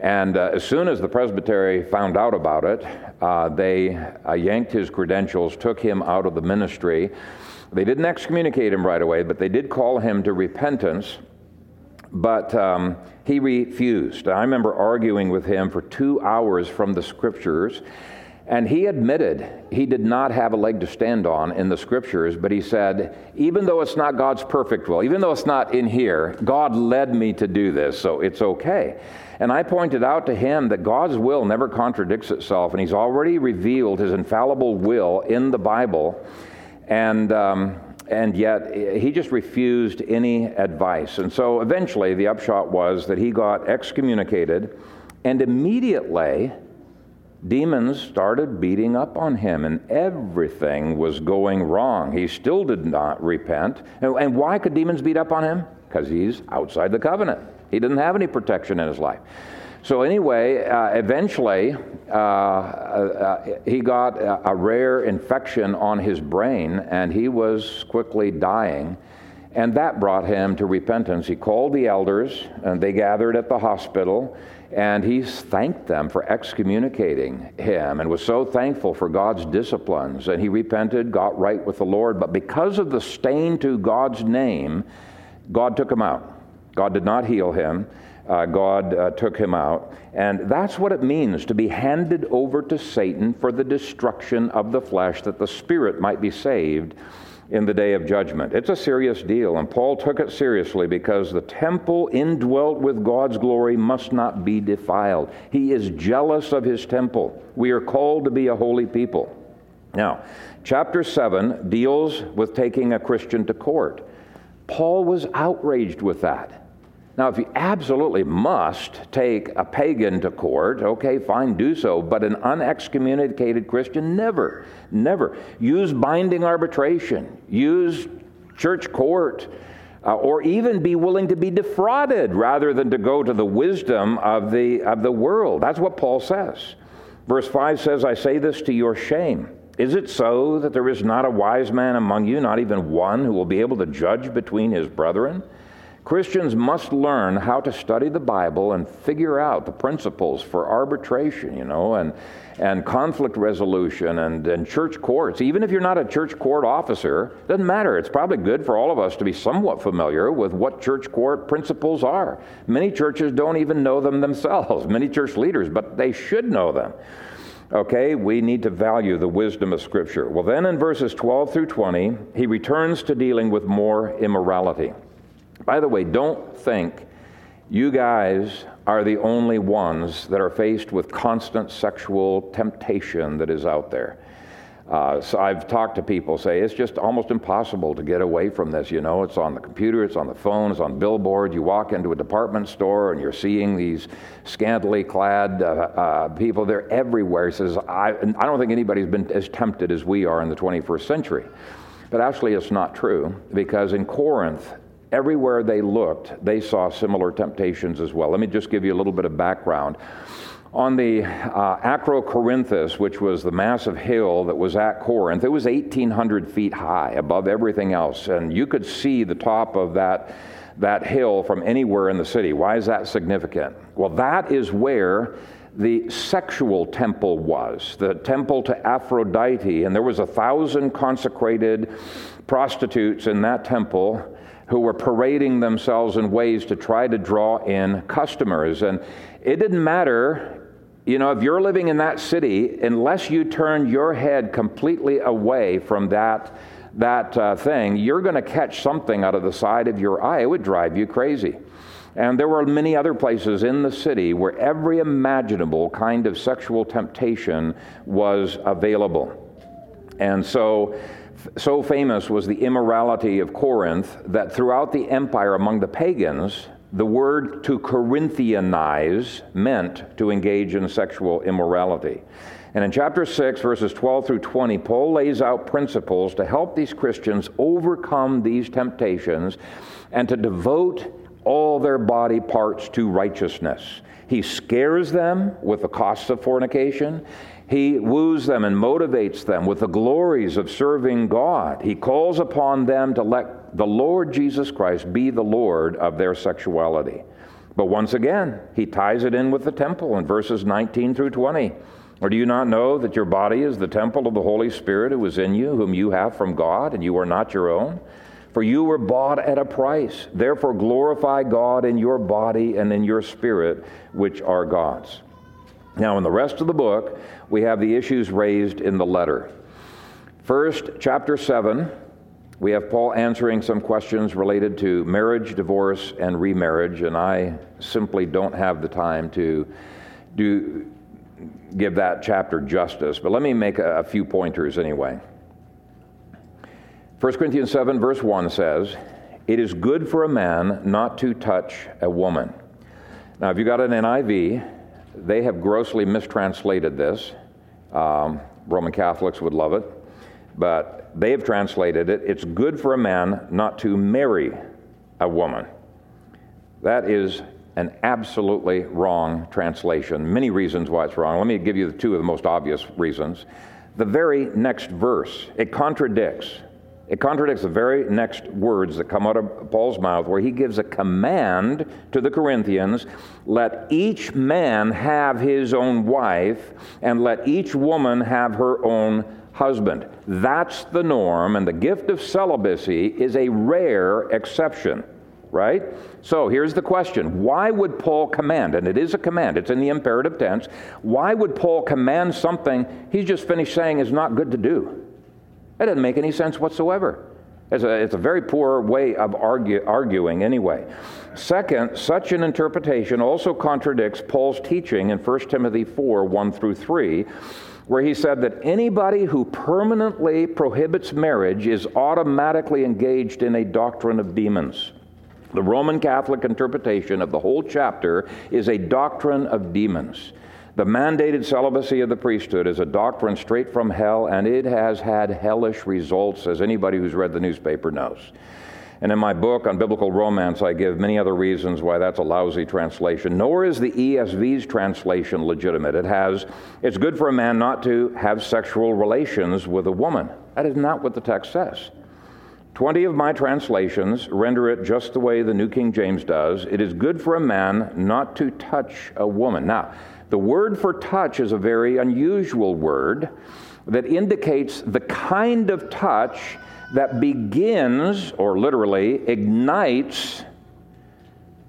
And uh, as soon as the presbytery found out about it, uh, they uh, yanked his credentials, took him out of the ministry. They didn't excommunicate him right away, but they did call him to repentance. But um, he refused. I remember arguing with him for two hours from the scriptures. And he admitted he did not have a leg to stand on in the scriptures, but he said, even though it's not God's perfect will, even though it's not in here, God led me to do this, so it's okay. And I pointed out to him that God's will never contradicts itself, and He's already revealed His infallible will in the Bible. And, um, and yet he just refused any advice. And so eventually the upshot was that he got excommunicated, and immediately demons started beating up on him, and everything was going wrong. He still did not repent. And, why could demons beat up on him? Because he's outside the covenant. He didn't have any protection in his life. So, anyway, uh, eventually, uh, uh, he got a, a, rare infection on his brain and he was quickly dying. And that brought him to repentance. He called the elders and they gathered at the hospital and he thanked them for excommunicating him and was so thankful for God's disciplines. And he repented, got right with the Lord. But because of the stain to God's name, God took him out. God did not heal him. Uh, God uh, took him out. And that's what it means to be handed over to Satan for the destruction of the flesh, that the spirit might be saved in the day of judgment. It's a serious deal, and Paul took it seriously because the temple indwelt with God's glory must not be defiled. He is jealous of his temple. We are called to be a holy people. Now, chapter 7 deals with taking a Christian to court. Paul was outraged with that. Now, if you absolutely must take a pagan to court, okay, fine, do so. But an unexcommunicated Christian, never, never. Use binding arbitration, use church court, uh, or even be willing to be defrauded rather than to go to the wisdom of the, of the world. That's what Paul says. Verse 5 says, I say this to your shame. Is it so that there is not a wise man among you, not even one, who will be able to judge between his brethren? Christians must learn how to study the Bible and figure out the principles for arbitration, you know, and, and conflict resolution and, and church courts. Even if you're not a church court officer, doesn't matter. It's probably good for all of us to be somewhat familiar with what church court principles are. Many churches don't even know them themselves, many church leaders, but they should know them. Okay, we need to value the wisdom of Scripture. Well, then in verses 12 through 20, he returns to dealing with more immorality. By the way, don't think you guys are the only ones that are faced with constant sexual temptation that is out there. Uh, so I've talked to people say it's just almost impossible to get away from this. You know, it's on the computer, it's on the phone, it's on billboards. You walk into a department store and you're seeing these scantily clad uh, uh, people. They're everywhere. He says, I, I don't think anybody's been as tempted as we are in the 21st century. But actually, it's not true because in Corinth, everywhere they looked, they saw similar temptations as well. Let me just give you a little bit of background. On the uh, Acrocorinthus, which was the massive hill that was at Corinth, it was 1,800 feet high above everything else, and you could see the top of that, that hill from anywhere in the city. Why is that significant? Well, that is where the sexual temple was, the temple to Aphrodite, and there was a thousand consecrated prostitutes in that temple who were parading themselves in ways to try to draw in customers. And it didn't matter, you know, if you're living in that city, unless you turn your head completely away from that that uh, thing, you're going to catch something out of the side of your eye. It would drive you crazy. And there were many other places in the city where every imaginable kind of sexual temptation was available. And so, so famous was the immorality of Corinth that throughout the empire among the pagans, the word to Corinthianize meant to engage in sexual immorality. And in chapter 6, verses 12 through 20, Paul lays out principles to help these Christians overcome these temptations and to devote all their body parts to righteousness. He scares them with the costs of fornication. He woos them and motivates them with the glories of serving God. He calls upon them to let the Lord Jesus Christ be the Lord of their sexuality. But once again, he ties it in with the temple in verses 19 through 20. Or do you not know that your body is the temple of the Holy Spirit who is in you, whom you have from God, and you are not your own? For you were bought at a price. Therefore, glorify God in your body and in your spirit, which are God's. Now, in the rest of the book, we have the issues raised in the letter. First, chapter 7, we have Paul answering some questions related to marriage, divorce, and remarriage, and I simply don't have the time to do, give that chapter justice, but let me make a, a few pointers anyway. 1 Corinthians 7, verse 1 says, It is good for a man not to touch a woman. Now, if you got an NIV, they have grossly mistranslated this. Um, Roman Catholics would love it, but they have translated it it's good for a man not to marry a woman. That is an absolutely wrong translation. Many reasons why it's wrong. Let me give you the two of the most obvious reasons. The very next verse, it contradicts it contradicts the very next words that come out of Paul's mouth, where he gives a command to the Corinthians let each man have his own wife, and let each woman have her own husband. That's the norm, and the gift of celibacy is a rare exception, right? So here's the question Why would Paul command? And it is a command, it's in the imperative tense. Why would Paul command something he's just finished saying is not good to do? That doesn't make any sense whatsoever. It's a, it's a very poor way of argue, arguing, anyway. Second, such an interpretation also contradicts Paul's teaching in 1 Timothy 4 1 through 3, where he said that anybody who permanently prohibits marriage is automatically engaged in a doctrine of demons. The Roman Catholic interpretation of the whole chapter is a doctrine of demons. The mandated celibacy of the priesthood is a doctrine straight from hell, and it has had hellish results, as anybody who's read the newspaper knows. And in my book on biblical romance, I give many other reasons why that's a lousy translation. Nor is the ESV's translation legitimate. It has, it's good for a man not to have sexual relations with a woman. That is not what the text says. 20 of my translations render it just the way the New King James does. It is good for a man not to touch a woman. Now, the word for touch is a very unusual word that indicates the kind of touch that begins, or literally ignites,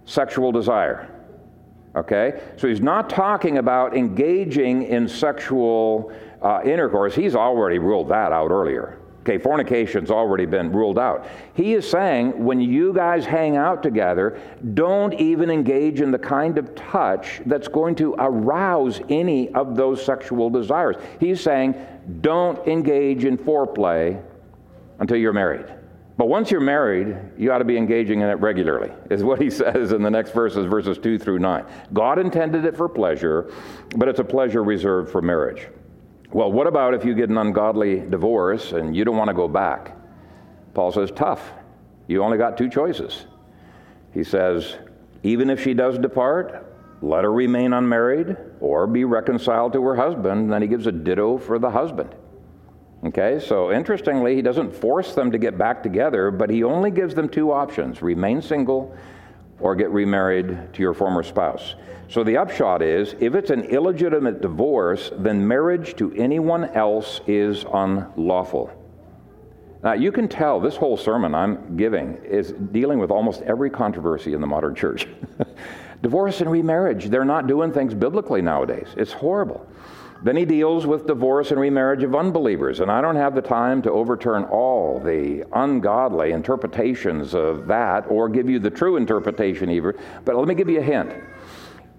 sexual desire. Okay? So he's not talking about engaging in sexual uh, intercourse. He's already ruled that out earlier. Okay, fornication's already been ruled out. He is saying when you guys hang out together, don't even engage in the kind of touch that's going to arouse any of those sexual desires. He's saying don't engage in foreplay until you're married. But once you're married, you ought to be engaging in it regularly, is what he says in the next verses, verses 2 through 9. God intended it for pleasure, but it's a pleasure reserved for marriage. Well, what about if you get an ungodly divorce and you don't want to go back? Paul says, tough. You only got two choices. He says, even if she does depart, let her remain unmarried or be reconciled to her husband. And then he gives a ditto for the husband. Okay, so interestingly, he doesn't force them to get back together, but he only gives them two options remain single or get remarried to your former spouse. So the upshot is if it's an illegitimate divorce, then marriage to anyone else is unlawful. Now, you can tell this whole sermon I'm giving is dealing with almost every controversy in the modern church. Divorce and remarriage, they're not doing things biblically nowadays. It's horrible. Then he deals with divorce and remarriage of unbelievers. And I don't have the time to overturn all the ungodly interpretations of that or give you the true interpretation either. But let me give you a hint.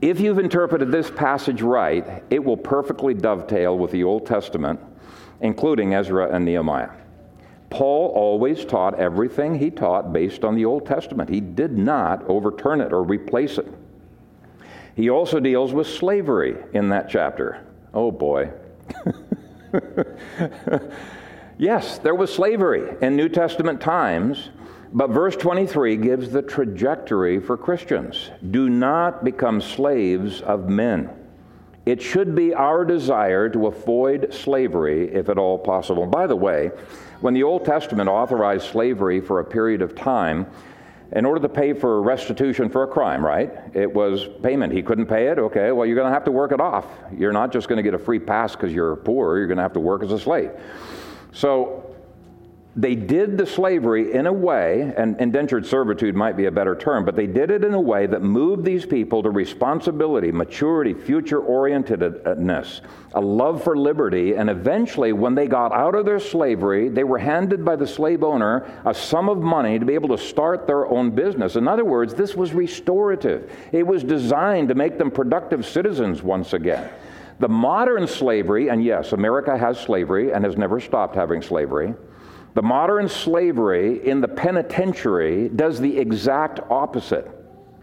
If you've interpreted this passage right, it will perfectly dovetail with the Old Testament, including Ezra and Nehemiah. Paul always taught everything he taught based on the Old Testament. He did not overturn it or replace it. He also deals with slavery in that chapter. Oh boy. yes, there was slavery in New Testament times, but verse 23 gives the trajectory for Christians. Do not become slaves of men. It should be our desire to avoid slavery if at all possible. By the way, when the Old Testament authorized slavery for a period of time, in order to pay for restitution for a crime, right? It was payment. He couldn't pay it. Okay, well, you're going to have to work it off. You're not just going to get a free pass because you're poor. You're going to have to work as a slave. So they did the slavery in a way, and indentured servitude might be a better term, but they did it in a way that moved these people to responsibility, maturity, future orientedness, a love for liberty, and eventually, when they got out of their slavery, they were handed by the slave owner a sum of money to be able to start their own business. In other words, this was restorative, it was designed to make them productive citizens once again. The modern slavery, and yes, America has slavery and has never stopped having slavery. The modern slavery in the penitentiary does the exact opposite.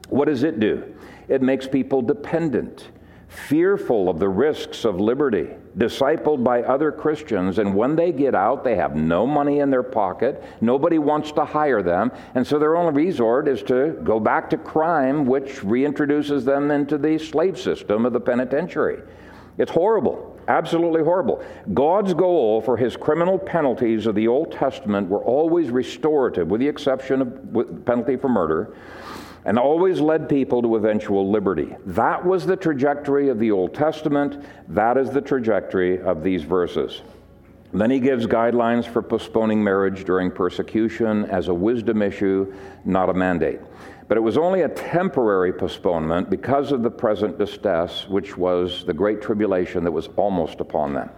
What does it do? It makes people dependent, fearful of the risks of liberty, discipled by other Christians, and when they get out, they have no money in their pocket. Nobody wants to hire them, and so their only resort is to go back to crime, which reintroduces them into the slave system of the penitentiary. It's horrible. Absolutely horrible. God's goal for his criminal penalties of the Old Testament were always restorative, with the exception of penalty for murder, and always led people to eventual liberty. That was the trajectory of the Old Testament. That is the trajectory of these verses. Then he gives guidelines for postponing marriage during persecution as a wisdom issue, not a mandate. But it was only a temporary postponement because of the present distress, which was the great tribulation that was almost upon them.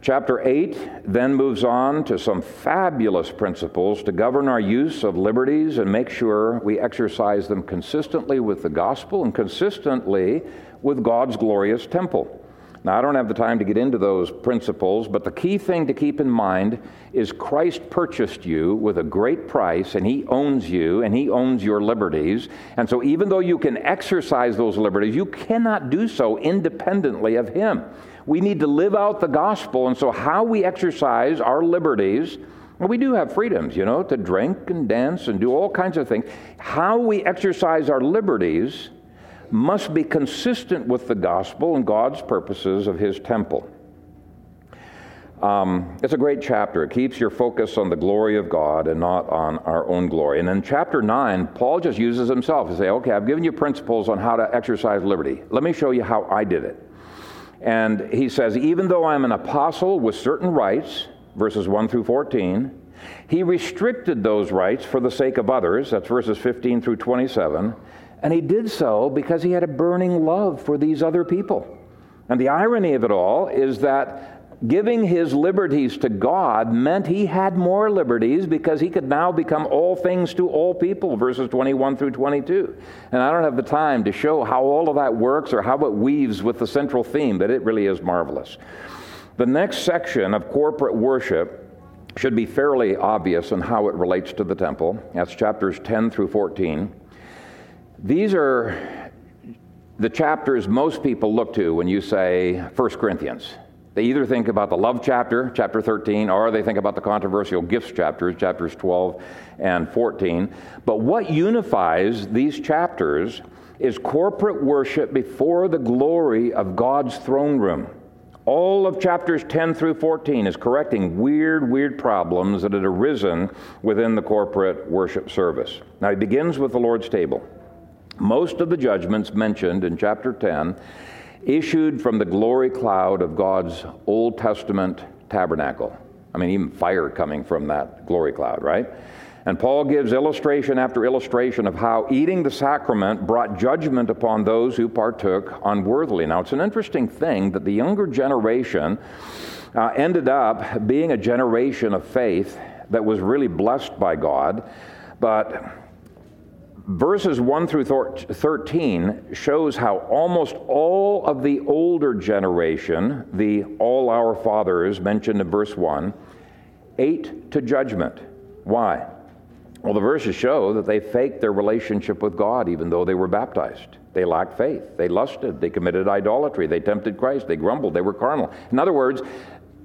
Chapter 8 then moves on to some fabulous principles to govern our use of liberties and make sure we exercise them consistently with the gospel and consistently with God's glorious temple. Now, I don't have the time to get into those principles, but the key thing to keep in mind is Christ purchased you with a great price, and He owns you, and He owns your liberties. And so, even though you can exercise those liberties, you cannot do so independently of Him. We need to live out the gospel, and so, how we exercise our liberties. Well, we do have freedoms, you know, to drink and dance and do all kinds of things. How we exercise our liberties must be consistent with the gospel and God's purposes of his temple. Um, it's a great chapter. It keeps your focus on the glory of God and not on our own glory. And in chapter 9, Paul just uses himself to say, okay, I've given you principles on how to exercise liberty. Let me show you how I did it. And he says, even though I'm an apostle with certain rights, verses 1 through 14, he restricted those rights for the sake of others, that's verses 15 through 27. And he did so because he had a burning love for these other people. And the irony of it all is that giving his liberties to God meant he had more liberties because he could now become all things to all people, verses 21 through 22. And I don't have the time to show how all of that works or how it weaves with the central theme, but it really is marvelous. The next section of corporate worship should be fairly obvious in how it relates to the temple. That's chapters 10 through 14. These are the chapters most people look to when you say 1 Corinthians. They either think about the love chapter, chapter 13, or they think about the controversial gifts chapters, chapters 12 and 14. But what unifies these chapters is corporate worship before the glory of God's throne room. All of chapters 10 through 14 is correcting weird, weird problems that had arisen within the corporate worship service. Now, he begins with the Lord's table. Most of the judgments mentioned in chapter 10 issued from the glory cloud of God's Old Testament tabernacle. I mean, even fire coming from that glory cloud, right? And Paul gives illustration after illustration of how eating the sacrament brought judgment upon those who partook unworthily. Now, it's an interesting thing that the younger generation uh, ended up being a generation of faith that was really blessed by God, but verses 1 through 13 shows how almost all of the older generation, the all our fathers mentioned in verse 1, ate to judgment. Why? Well, the verses show that they faked their relationship with God even though they were baptized. They lacked faith. They lusted. They committed idolatry. They tempted Christ. They grumbled. They were carnal. In other words,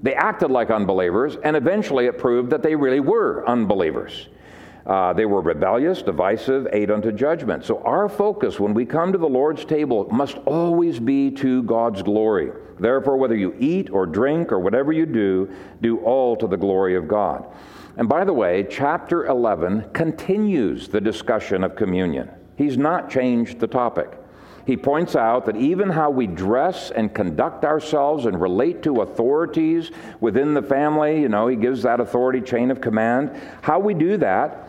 they acted like unbelievers, and eventually it proved that they really were unbelievers. Uh, they were rebellious, divisive, ate unto judgment. So, our focus when we come to the Lord's table must always be to God's glory. Therefore, whether you eat or drink or whatever you do, do all to the glory of God. And by the way, chapter 11 continues the discussion of communion. He's not changed the topic. He points out that even how we dress and conduct ourselves and relate to authorities within the family, you know, he gives that authority chain of command. How we do that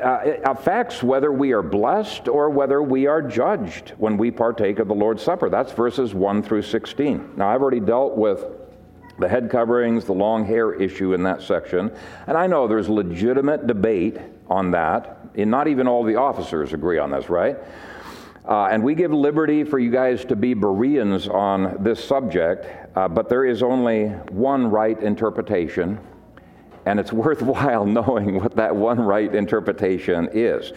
uh, affects whether we are blessed or whether we are judged when we partake of the Lord's Supper. That's verses 1 through 16. Now, I've already dealt with the head coverings, the long hair issue in that section. And I know there's legitimate debate on that, and not even all the officers agree on this, right? Uh, and we give liberty for you guys to be Bereans on this subject, uh, but there is only one right interpretation, and it's worthwhile knowing what that one right interpretation is.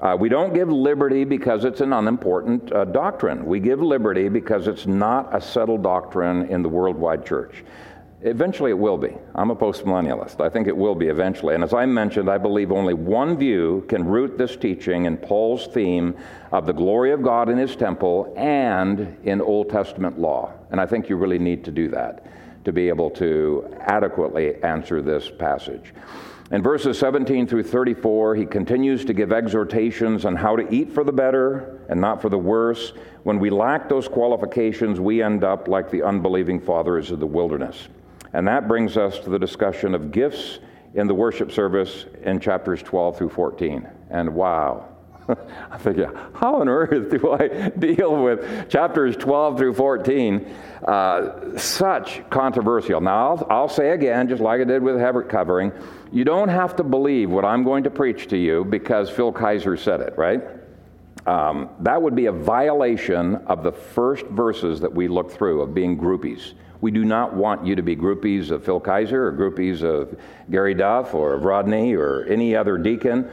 Uh, we don't give liberty because it's an unimportant uh, doctrine. We give liberty because it's not a settled doctrine in the worldwide church. Eventually, it will be. I'm a postmillennialist. I think it will be eventually. And as I mentioned, I believe only one view can root this teaching in Paul's theme of the glory of God in his temple and in Old Testament law. And I think you really need to do that to be able to adequately answer this passage. In verses 17 through 34, he continues to give exhortations on how to eat for the better and not for the worse. When we lack those qualifications, we end up like the unbelieving fathers of the wilderness. And that brings us to the discussion of gifts in the worship service in chapters 12 through 14. And wow, I think, how on earth do I deal with chapters 12 through 14? Uh, such controversial. Now, I'll, I'll, say again, just like I did with Hebert covering, you don't have to believe what I'm going to preach to you because Phil Kayser said it, right? Um, that would be a violation of the first verses that we looked through of being groupies. We do not want you to be groupies of Phil Kayser or groupies of Gary Duff or of Rodney or any other deacon.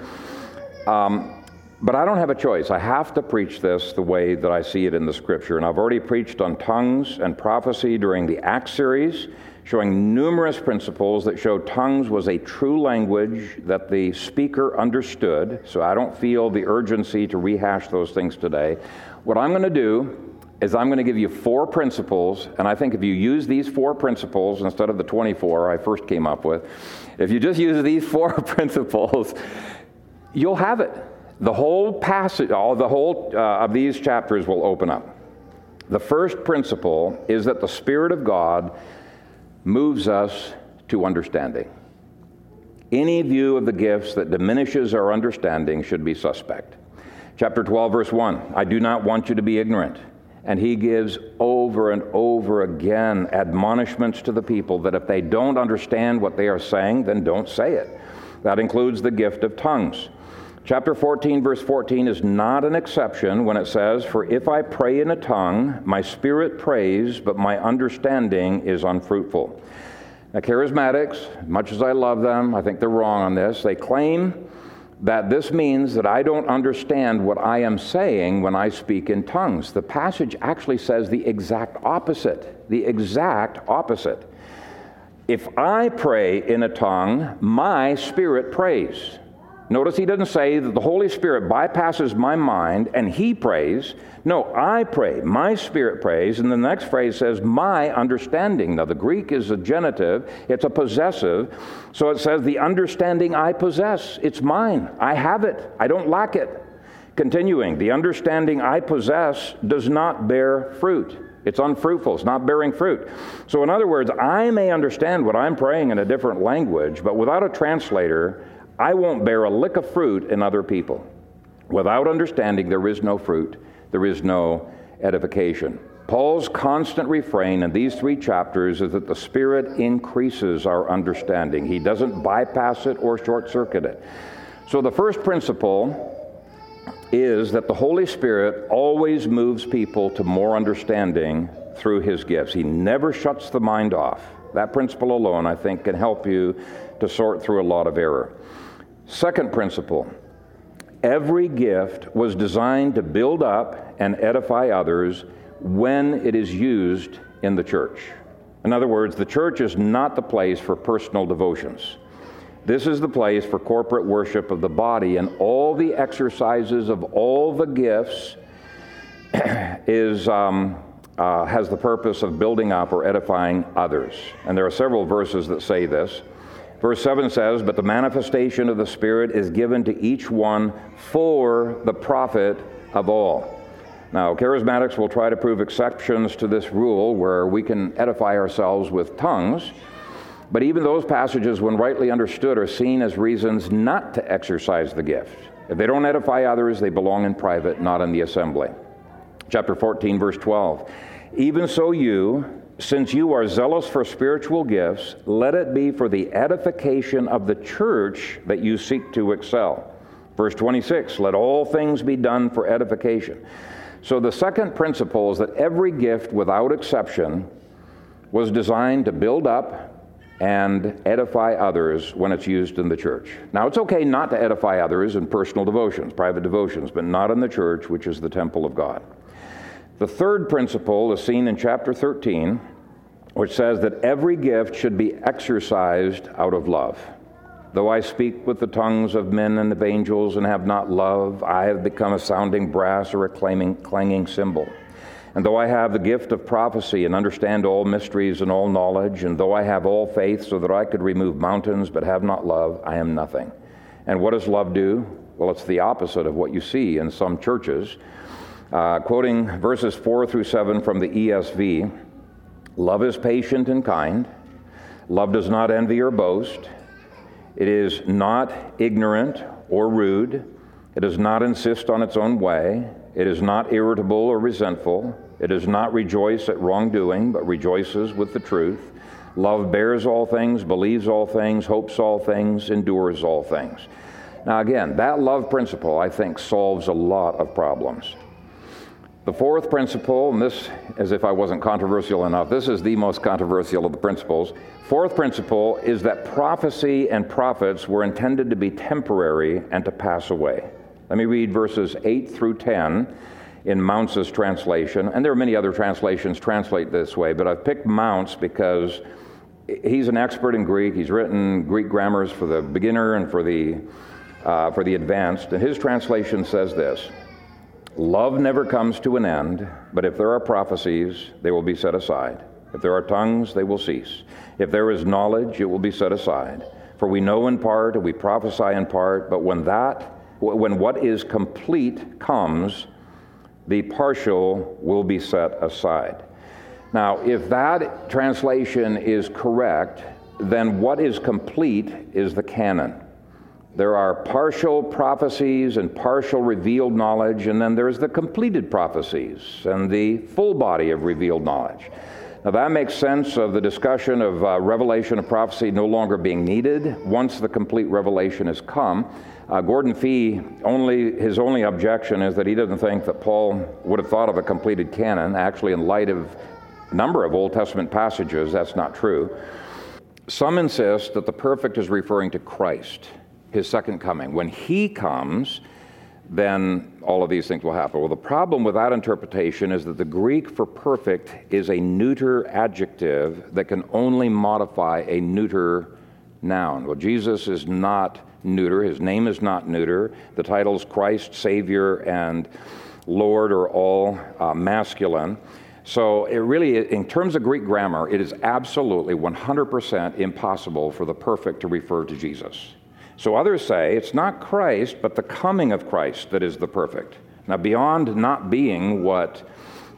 Um, but I don't have a choice. I have to preach this the way that I see it in the scripture. And I've already preached on tongues and prophecy during the Acts series, showing numerous principles that show tongues was a true language that the speaker understood. So I don't feel the urgency to rehash those things today. What I'm going to do is I'm going to give you four principles, and I think if you use these four principles instead of the 24 I first came up with, if you just use these four principles, you'll have it the whole passage, all the whole uh, of these chapters will open up. The first principle is that the Spirit of God moves us to understanding. Any view of the gifts that diminishes our understanding should be suspect. Chapter 12, verse 1 I do not want you to be ignorant. And he gives over and over again admonishments to the people that if they don't understand what they are saying, then don't say it. That includes the gift of tongues. Chapter 14, verse 14 is not an exception when it says, For if I pray in a tongue, my spirit prays, but my understanding is unfruitful. Now, charismatics, much as I love them, I think they're wrong on this. They claim that this means that I don't understand what I am saying when I speak in tongues. The passage actually says the exact opposite. The exact opposite. If I pray in a tongue, my spirit prays. Notice he doesn't say that the Holy Spirit bypasses my mind and he prays. No, I pray. My spirit prays. And the next phrase says, my understanding. Now, the Greek is a genitive, it's a possessive. So it says, the understanding I possess. It's mine. I have it. I don't lack it. Continuing, the understanding I possess does not bear fruit. It's unfruitful. It's not bearing fruit. So, in other words, I may understand what I'm praying in a different language, but without a translator, I won't bear a lick of fruit in other people. Without understanding, there is no fruit, there is no edification. Paul's constant refrain in these three chapters is that the Spirit increases our understanding. He doesn't bypass it or short circuit it. So, the first principle is that the Holy Spirit always moves people to more understanding through His gifts. He never shuts the mind off. That principle alone, I think, can help you to sort through a lot of error. Second principle every gift was designed to build up and edify others when it is used in the church. In other words, the church is not the place for personal devotions. This is the place for corporate worship of the body, and all the exercises of all the gifts is, um, uh, has the purpose of building up or edifying others. And there are several verses that say this. Verse 7 says, But the manifestation of the Spirit is given to each one for the profit of all. Now, charismatics will try to prove exceptions to this rule where we can edify ourselves with tongues, but even those passages, when rightly understood, are seen as reasons not to exercise the gift. If they don't edify others, they belong in private, not in the assembly. Chapter 14, verse 12. Even so, you, since you are zealous for spiritual gifts, let it be for the edification of the church that you seek to excel. Verse 26 Let all things be done for edification. So, the second principle is that every gift, without exception, was designed to build up and edify others when it's used in the church. Now, it's okay not to edify others in personal devotions, private devotions, but not in the church, which is the temple of God. The third principle is seen in chapter 13, which says that every gift should be exercised out of love. Though I speak with the tongues of men and of angels and have not love, I have become a sounding brass or a clanging, clanging cymbal. And though I have the gift of prophecy and understand all mysteries and all knowledge, and though I have all faith so that I could remove mountains but have not love, I am nothing. And what does love do? Well, it's the opposite of what you see in some churches. Uh, quoting verses 4 through 7 from the ESV Love is patient and kind. Love does not envy or boast. It is not ignorant or rude. It does not insist on its own way. It is not irritable or resentful. It does not rejoice at wrongdoing, but rejoices with the truth. Love bears all things, believes all things, hopes all things, endures all things. Now, again, that love principle, I think, solves a lot of problems. The fourth principle, and this, as if I wasn't controversial enough, this is the most controversial of the principles. Fourth principle is that prophecy and prophets were intended to be temporary and to pass away. Let me read verses 8 through 10 in Mounce's translation, and there are many other translations translate this way, but I've picked Mounce because he's an expert in Greek. He's written Greek grammars for the beginner and for the, uh, for the advanced, and his translation says this. Love never comes to an end, but if there are prophecies, they will be set aside. If there are tongues, they will cease. If there is knowledge, it will be set aside. For we know in part, and we prophesy in part, but when that, when what is complete comes, the partial will be set aside. Now, if that translation is correct, then what is complete is the canon. There are partial prophecies and partial revealed knowledge, and then there's the completed prophecies and the full body of revealed knowledge. Now, that makes sense of the discussion of uh, revelation of prophecy no longer being needed once the complete revelation has come. Uh, Gordon Fee, only, his only objection is that he doesn't think that Paul would have thought of a completed canon. Actually, in light of a number of Old Testament passages, that's not true. Some insist that the perfect is referring to Christ his second coming. When he comes, then all of these things will happen. Well, the problem with that interpretation is that the Greek for perfect is a neuter adjective that can only modify a neuter noun. Well, Jesus is not neuter, his name is not neuter. The titles Christ, Savior, and Lord are all uh, masculine. So, it really, in terms of Greek grammar, it is absolutely 100% impossible for the perfect to refer to Jesus. So others say it's not Christ, but the coming of Christ that is the perfect. Now, beyond not being what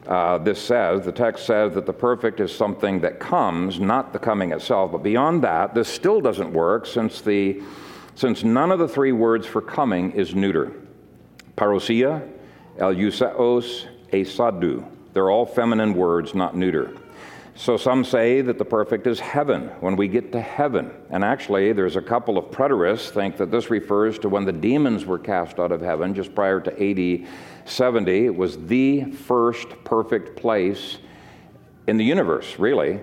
uh, this says, the text says that the perfect is something that comes, not the coming itself. But beyond that, this still doesn't work since the since none of the three words for coming is neuter. Parousia, Eleuseos, Esadu. They're all feminine words, not neuter. So some say that the perfect is heaven when we get to heaven. And actually, there's a couple of preterists think that this refers to when the demons were cast out of heaven just prior to AD 70. It was the first perfect place in the universe, really.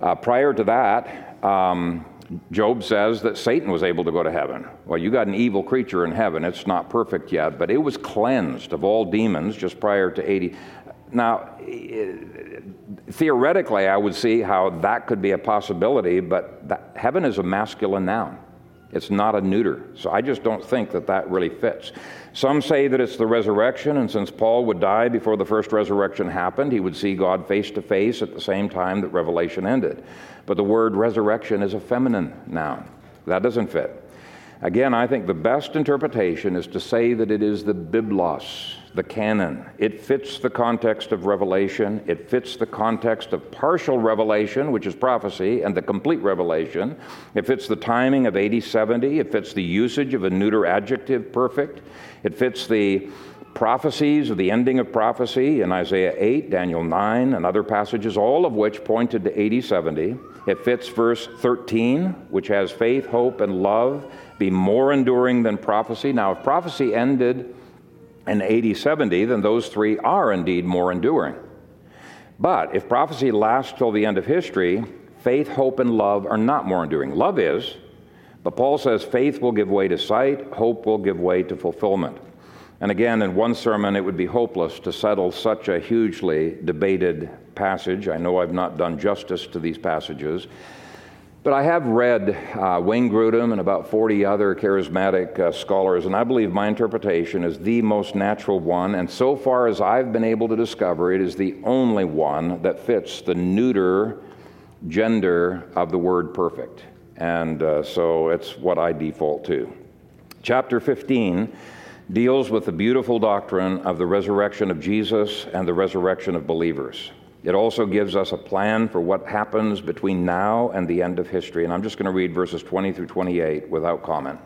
Uh, prior to that, um, Job says that Satan was able to go to heaven. Well, you got an evil creature in heaven. It's not perfect yet, but it was cleansed of all demons just prior to 80. Now, theoretically, I would see how that could be a possibility, but that, heaven is a masculine noun. It's not a neuter. So I just don't think that that really fits. Some say that it's the resurrection, and since Paul would die before the first resurrection happened, he would see God face to face at the same time that Revelation ended. But the word resurrection is a feminine noun. That doesn't fit. Again, I think the best interpretation is to say that it is the biblos, the canon. It fits the context of revelation, it fits the context of partial revelation, which is prophecy, and the complete revelation. It fits the timing of AD 70, it fits the usage of a neuter adjective, perfect. It fits the prophecies of the ending of prophecy in Isaiah 8, Daniel 9, and other passages, all of which pointed to AD 70. It fits verse 13, which has faith, hope, and love be more enduring than prophecy. Now, if prophecy ended in AD 70, then those three are indeed more enduring. But if prophecy lasts till the end of history, faith, hope, and love are not more enduring. Love is, but Paul says faith will give way to sight, hope will give way to fulfillment. And again, in one sermon, it would be hopeless to settle such a hugely debated passage. I know I've not done justice to these passages. But I have read uh, Wayne Grudem and about 40 other charismatic uh, scholars, and I believe my interpretation is the most natural one. And so far as I've been able to discover, it is the only one that fits the neuter gender of the word perfect. And uh, so it's what I default to. Chapter 15 deals with the beautiful doctrine of the resurrection of Jesus and the resurrection of believers. It also gives us a plan for what happens between now and the end of history. And I'm just going to read verses 20 through 28 without comment.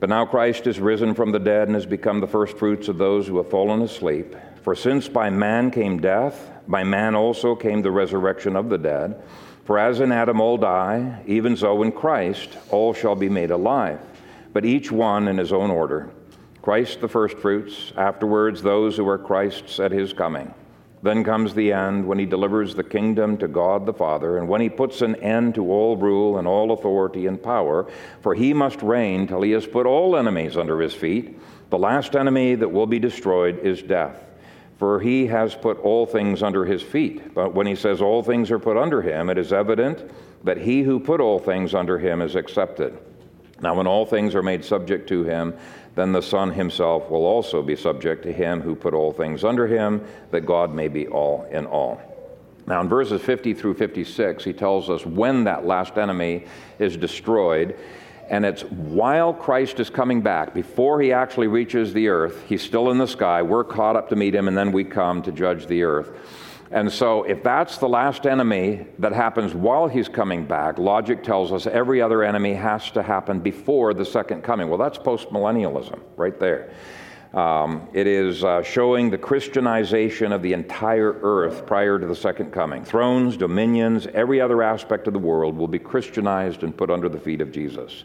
But now Christ is risen from the dead and has become the firstfruits of those who have fallen asleep. For since by man came death, by man also came the resurrection of the dead. For as in Adam all die, even so in Christ all shall be made alive, but each one in his own order. Christ the firstfruits, afterwards those who are Christ's at his coming. Then comes the end when he delivers the kingdom to God the Father, and when he puts an end to all rule and all authority and power, for he must reign till he has put all enemies under his feet. The last enemy that will be destroyed is death. For he has put all things under his feet. But when he says all things are put under him, it is evident that he who put all things under him is accepted. Now, when all things are made subject to him, then the Son himself will also be subject to him who put all things under him, that God may be all in all. Now, in verses 50 through 56, he tells us when that last enemy is destroyed. And it's while Christ is coming back, before he actually reaches the earth, he's still in the sky. We're caught up to meet him, and then we come to judge the earth. And so, if that's the last enemy that happens while he's coming back, logic tells us every other enemy has to happen before the second coming. Well, that's postmillennialism right there. Um, it is uh, showing the Christianization of the entire earth prior to the second coming. Thrones, dominions, every other aspect of the world will be Christianized and put under the feet of Jesus.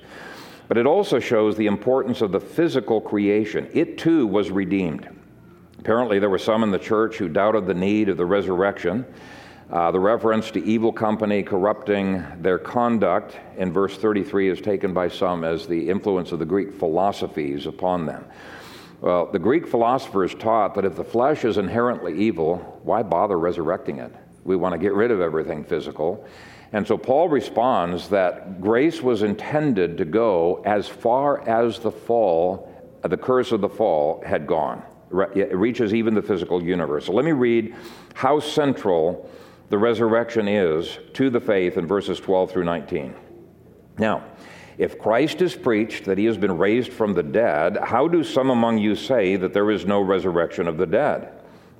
But it also shows the importance of the physical creation. It too was redeemed. Apparently, there were some in the church who doubted the need of the resurrection. Uh, the reference to evil company corrupting their conduct in verse 33 is taken by some as the influence of the Greek philosophies upon them. Well, the Greek philosophers taught that if the flesh is inherently evil, why bother resurrecting it? We want to get rid of everything physical. And so Paul responds that grace was intended to go as far as the fall, the curse of the fall had gone. It reaches even the physical universe. So let me read how central the resurrection is to the faith in verses 12 through 19. Now, if Christ is preached that he has been raised from the dead, how do some among you say that there is no resurrection of the dead?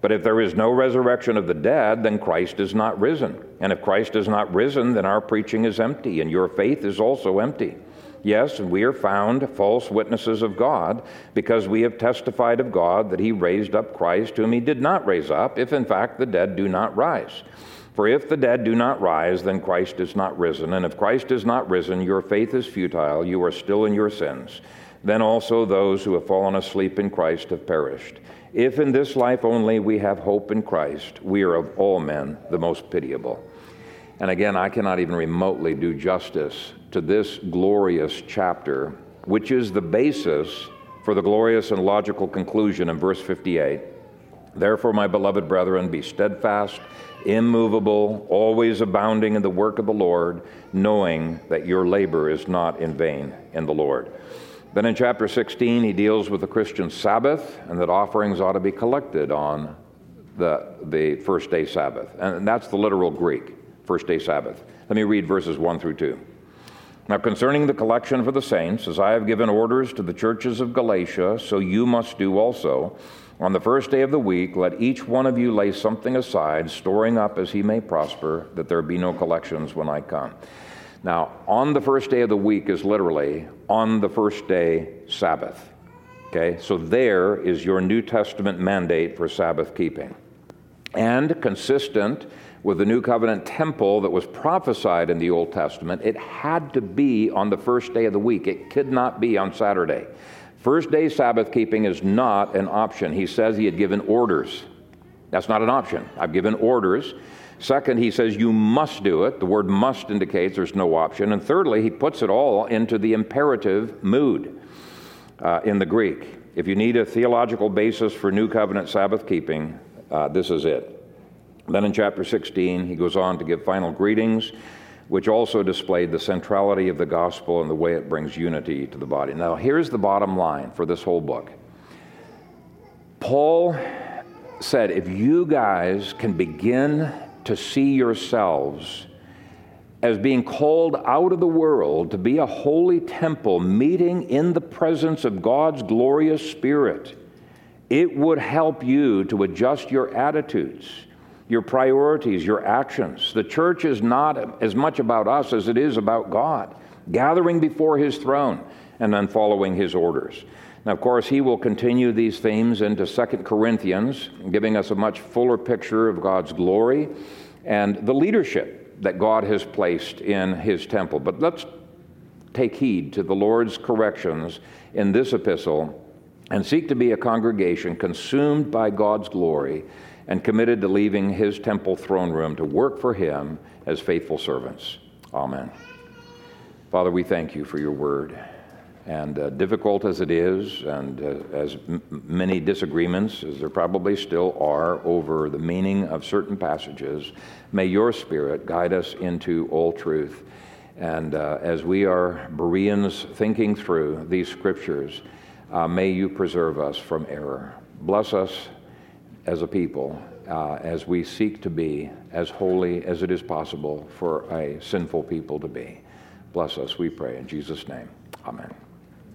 But if there is no resurrection of the dead, then Christ is not risen. And if Christ is not risen, then our preaching is empty, and your faith is also empty. Yes, we are found false witnesses of God because we have testified of God that he raised up Christ, whom he did not raise up, if in fact the dead do not rise. For if the dead do not rise, then Christ is not risen. And if Christ is not risen, your faith is futile, you are still in your sins. Then also those who have fallen asleep in Christ have perished. If in this life only we have hope in Christ, we are of all men the most pitiable. And again, I cannot even remotely do justice to this glorious chapter, which is the basis for the glorious and logical conclusion in verse 58. Therefore, my beloved brethren, be steadfast, immovable, always abounding in the work of the Lord, knowing that your labor is not in vain in the Lord. Then in chapter 16, he deals with the Christian Sabbath and that offerings ought to be collected on the, the first day Sabbath. And that's the literal Greek, first day Sabbath. Let me read verses 1 through 2. Now, concerning the collection for the saints, as I have given orders to the churches of Galatia, so you must do also. On the first day of the week, let each one of you lay something aside, storing up as he may prosper, that there be no collections when I come. Now, on the first day of the week is literally on the first day Sabbath. Okay, so there is your New Testament mandate for Sabbath keeping. And consistent with the New Covenant temple that was prophesied in the Old Testament, it had to be on the first day of the week. It could not be on Saturday. First day Sabbath keeping is not an option. He says he had given orders. That's not an option. I've given orders. Second, he says you must do it. The word must indicates there's no option. And thirdly, he puts it all into the imperative mood uh, in the Greek. If you need a theological basis for New Covenant Sabbath keeping, uh, this is it. Then in chapter 16, he goes on to give final greetings, which also displayed the centrality of the gospel and the way it brings unity to the body. Now, here's the bottom line for this whole book Paul said, if you guys can begin to see yourselves as being called out of the world to be a holy temple, meeting in the presence of God's glorious Spirit, it would help you to adjust your attitudes your priorities, your actions. The church is not as much about us as it is about God, gathering before His throne and then following His orders. Now, of course, he will continue these themes into Second Corinthians, giving us a much fuller picture of God's glory and the leadership that God has placed in his temple. But let's take heed to the Lord's corrections in this epistle and seek to be a congregation consumed by God's glory and committed to leaving his temple throne room to work for him as faithful servants. Amen. Father, we thank you for your word. And uh, difficult as it is, and uh, as m- many disagreements as there probably still are over the meaning of certain passages, may your Spirit guide us into all truth. And uh, as we are Bereans thinking through these scriptures, uh, may you preserve us from error. Bless us as a people uh, as we seek to be as holy as it is possible for a sinful people to be. Bless us, we pray. In Jesus' name, amen.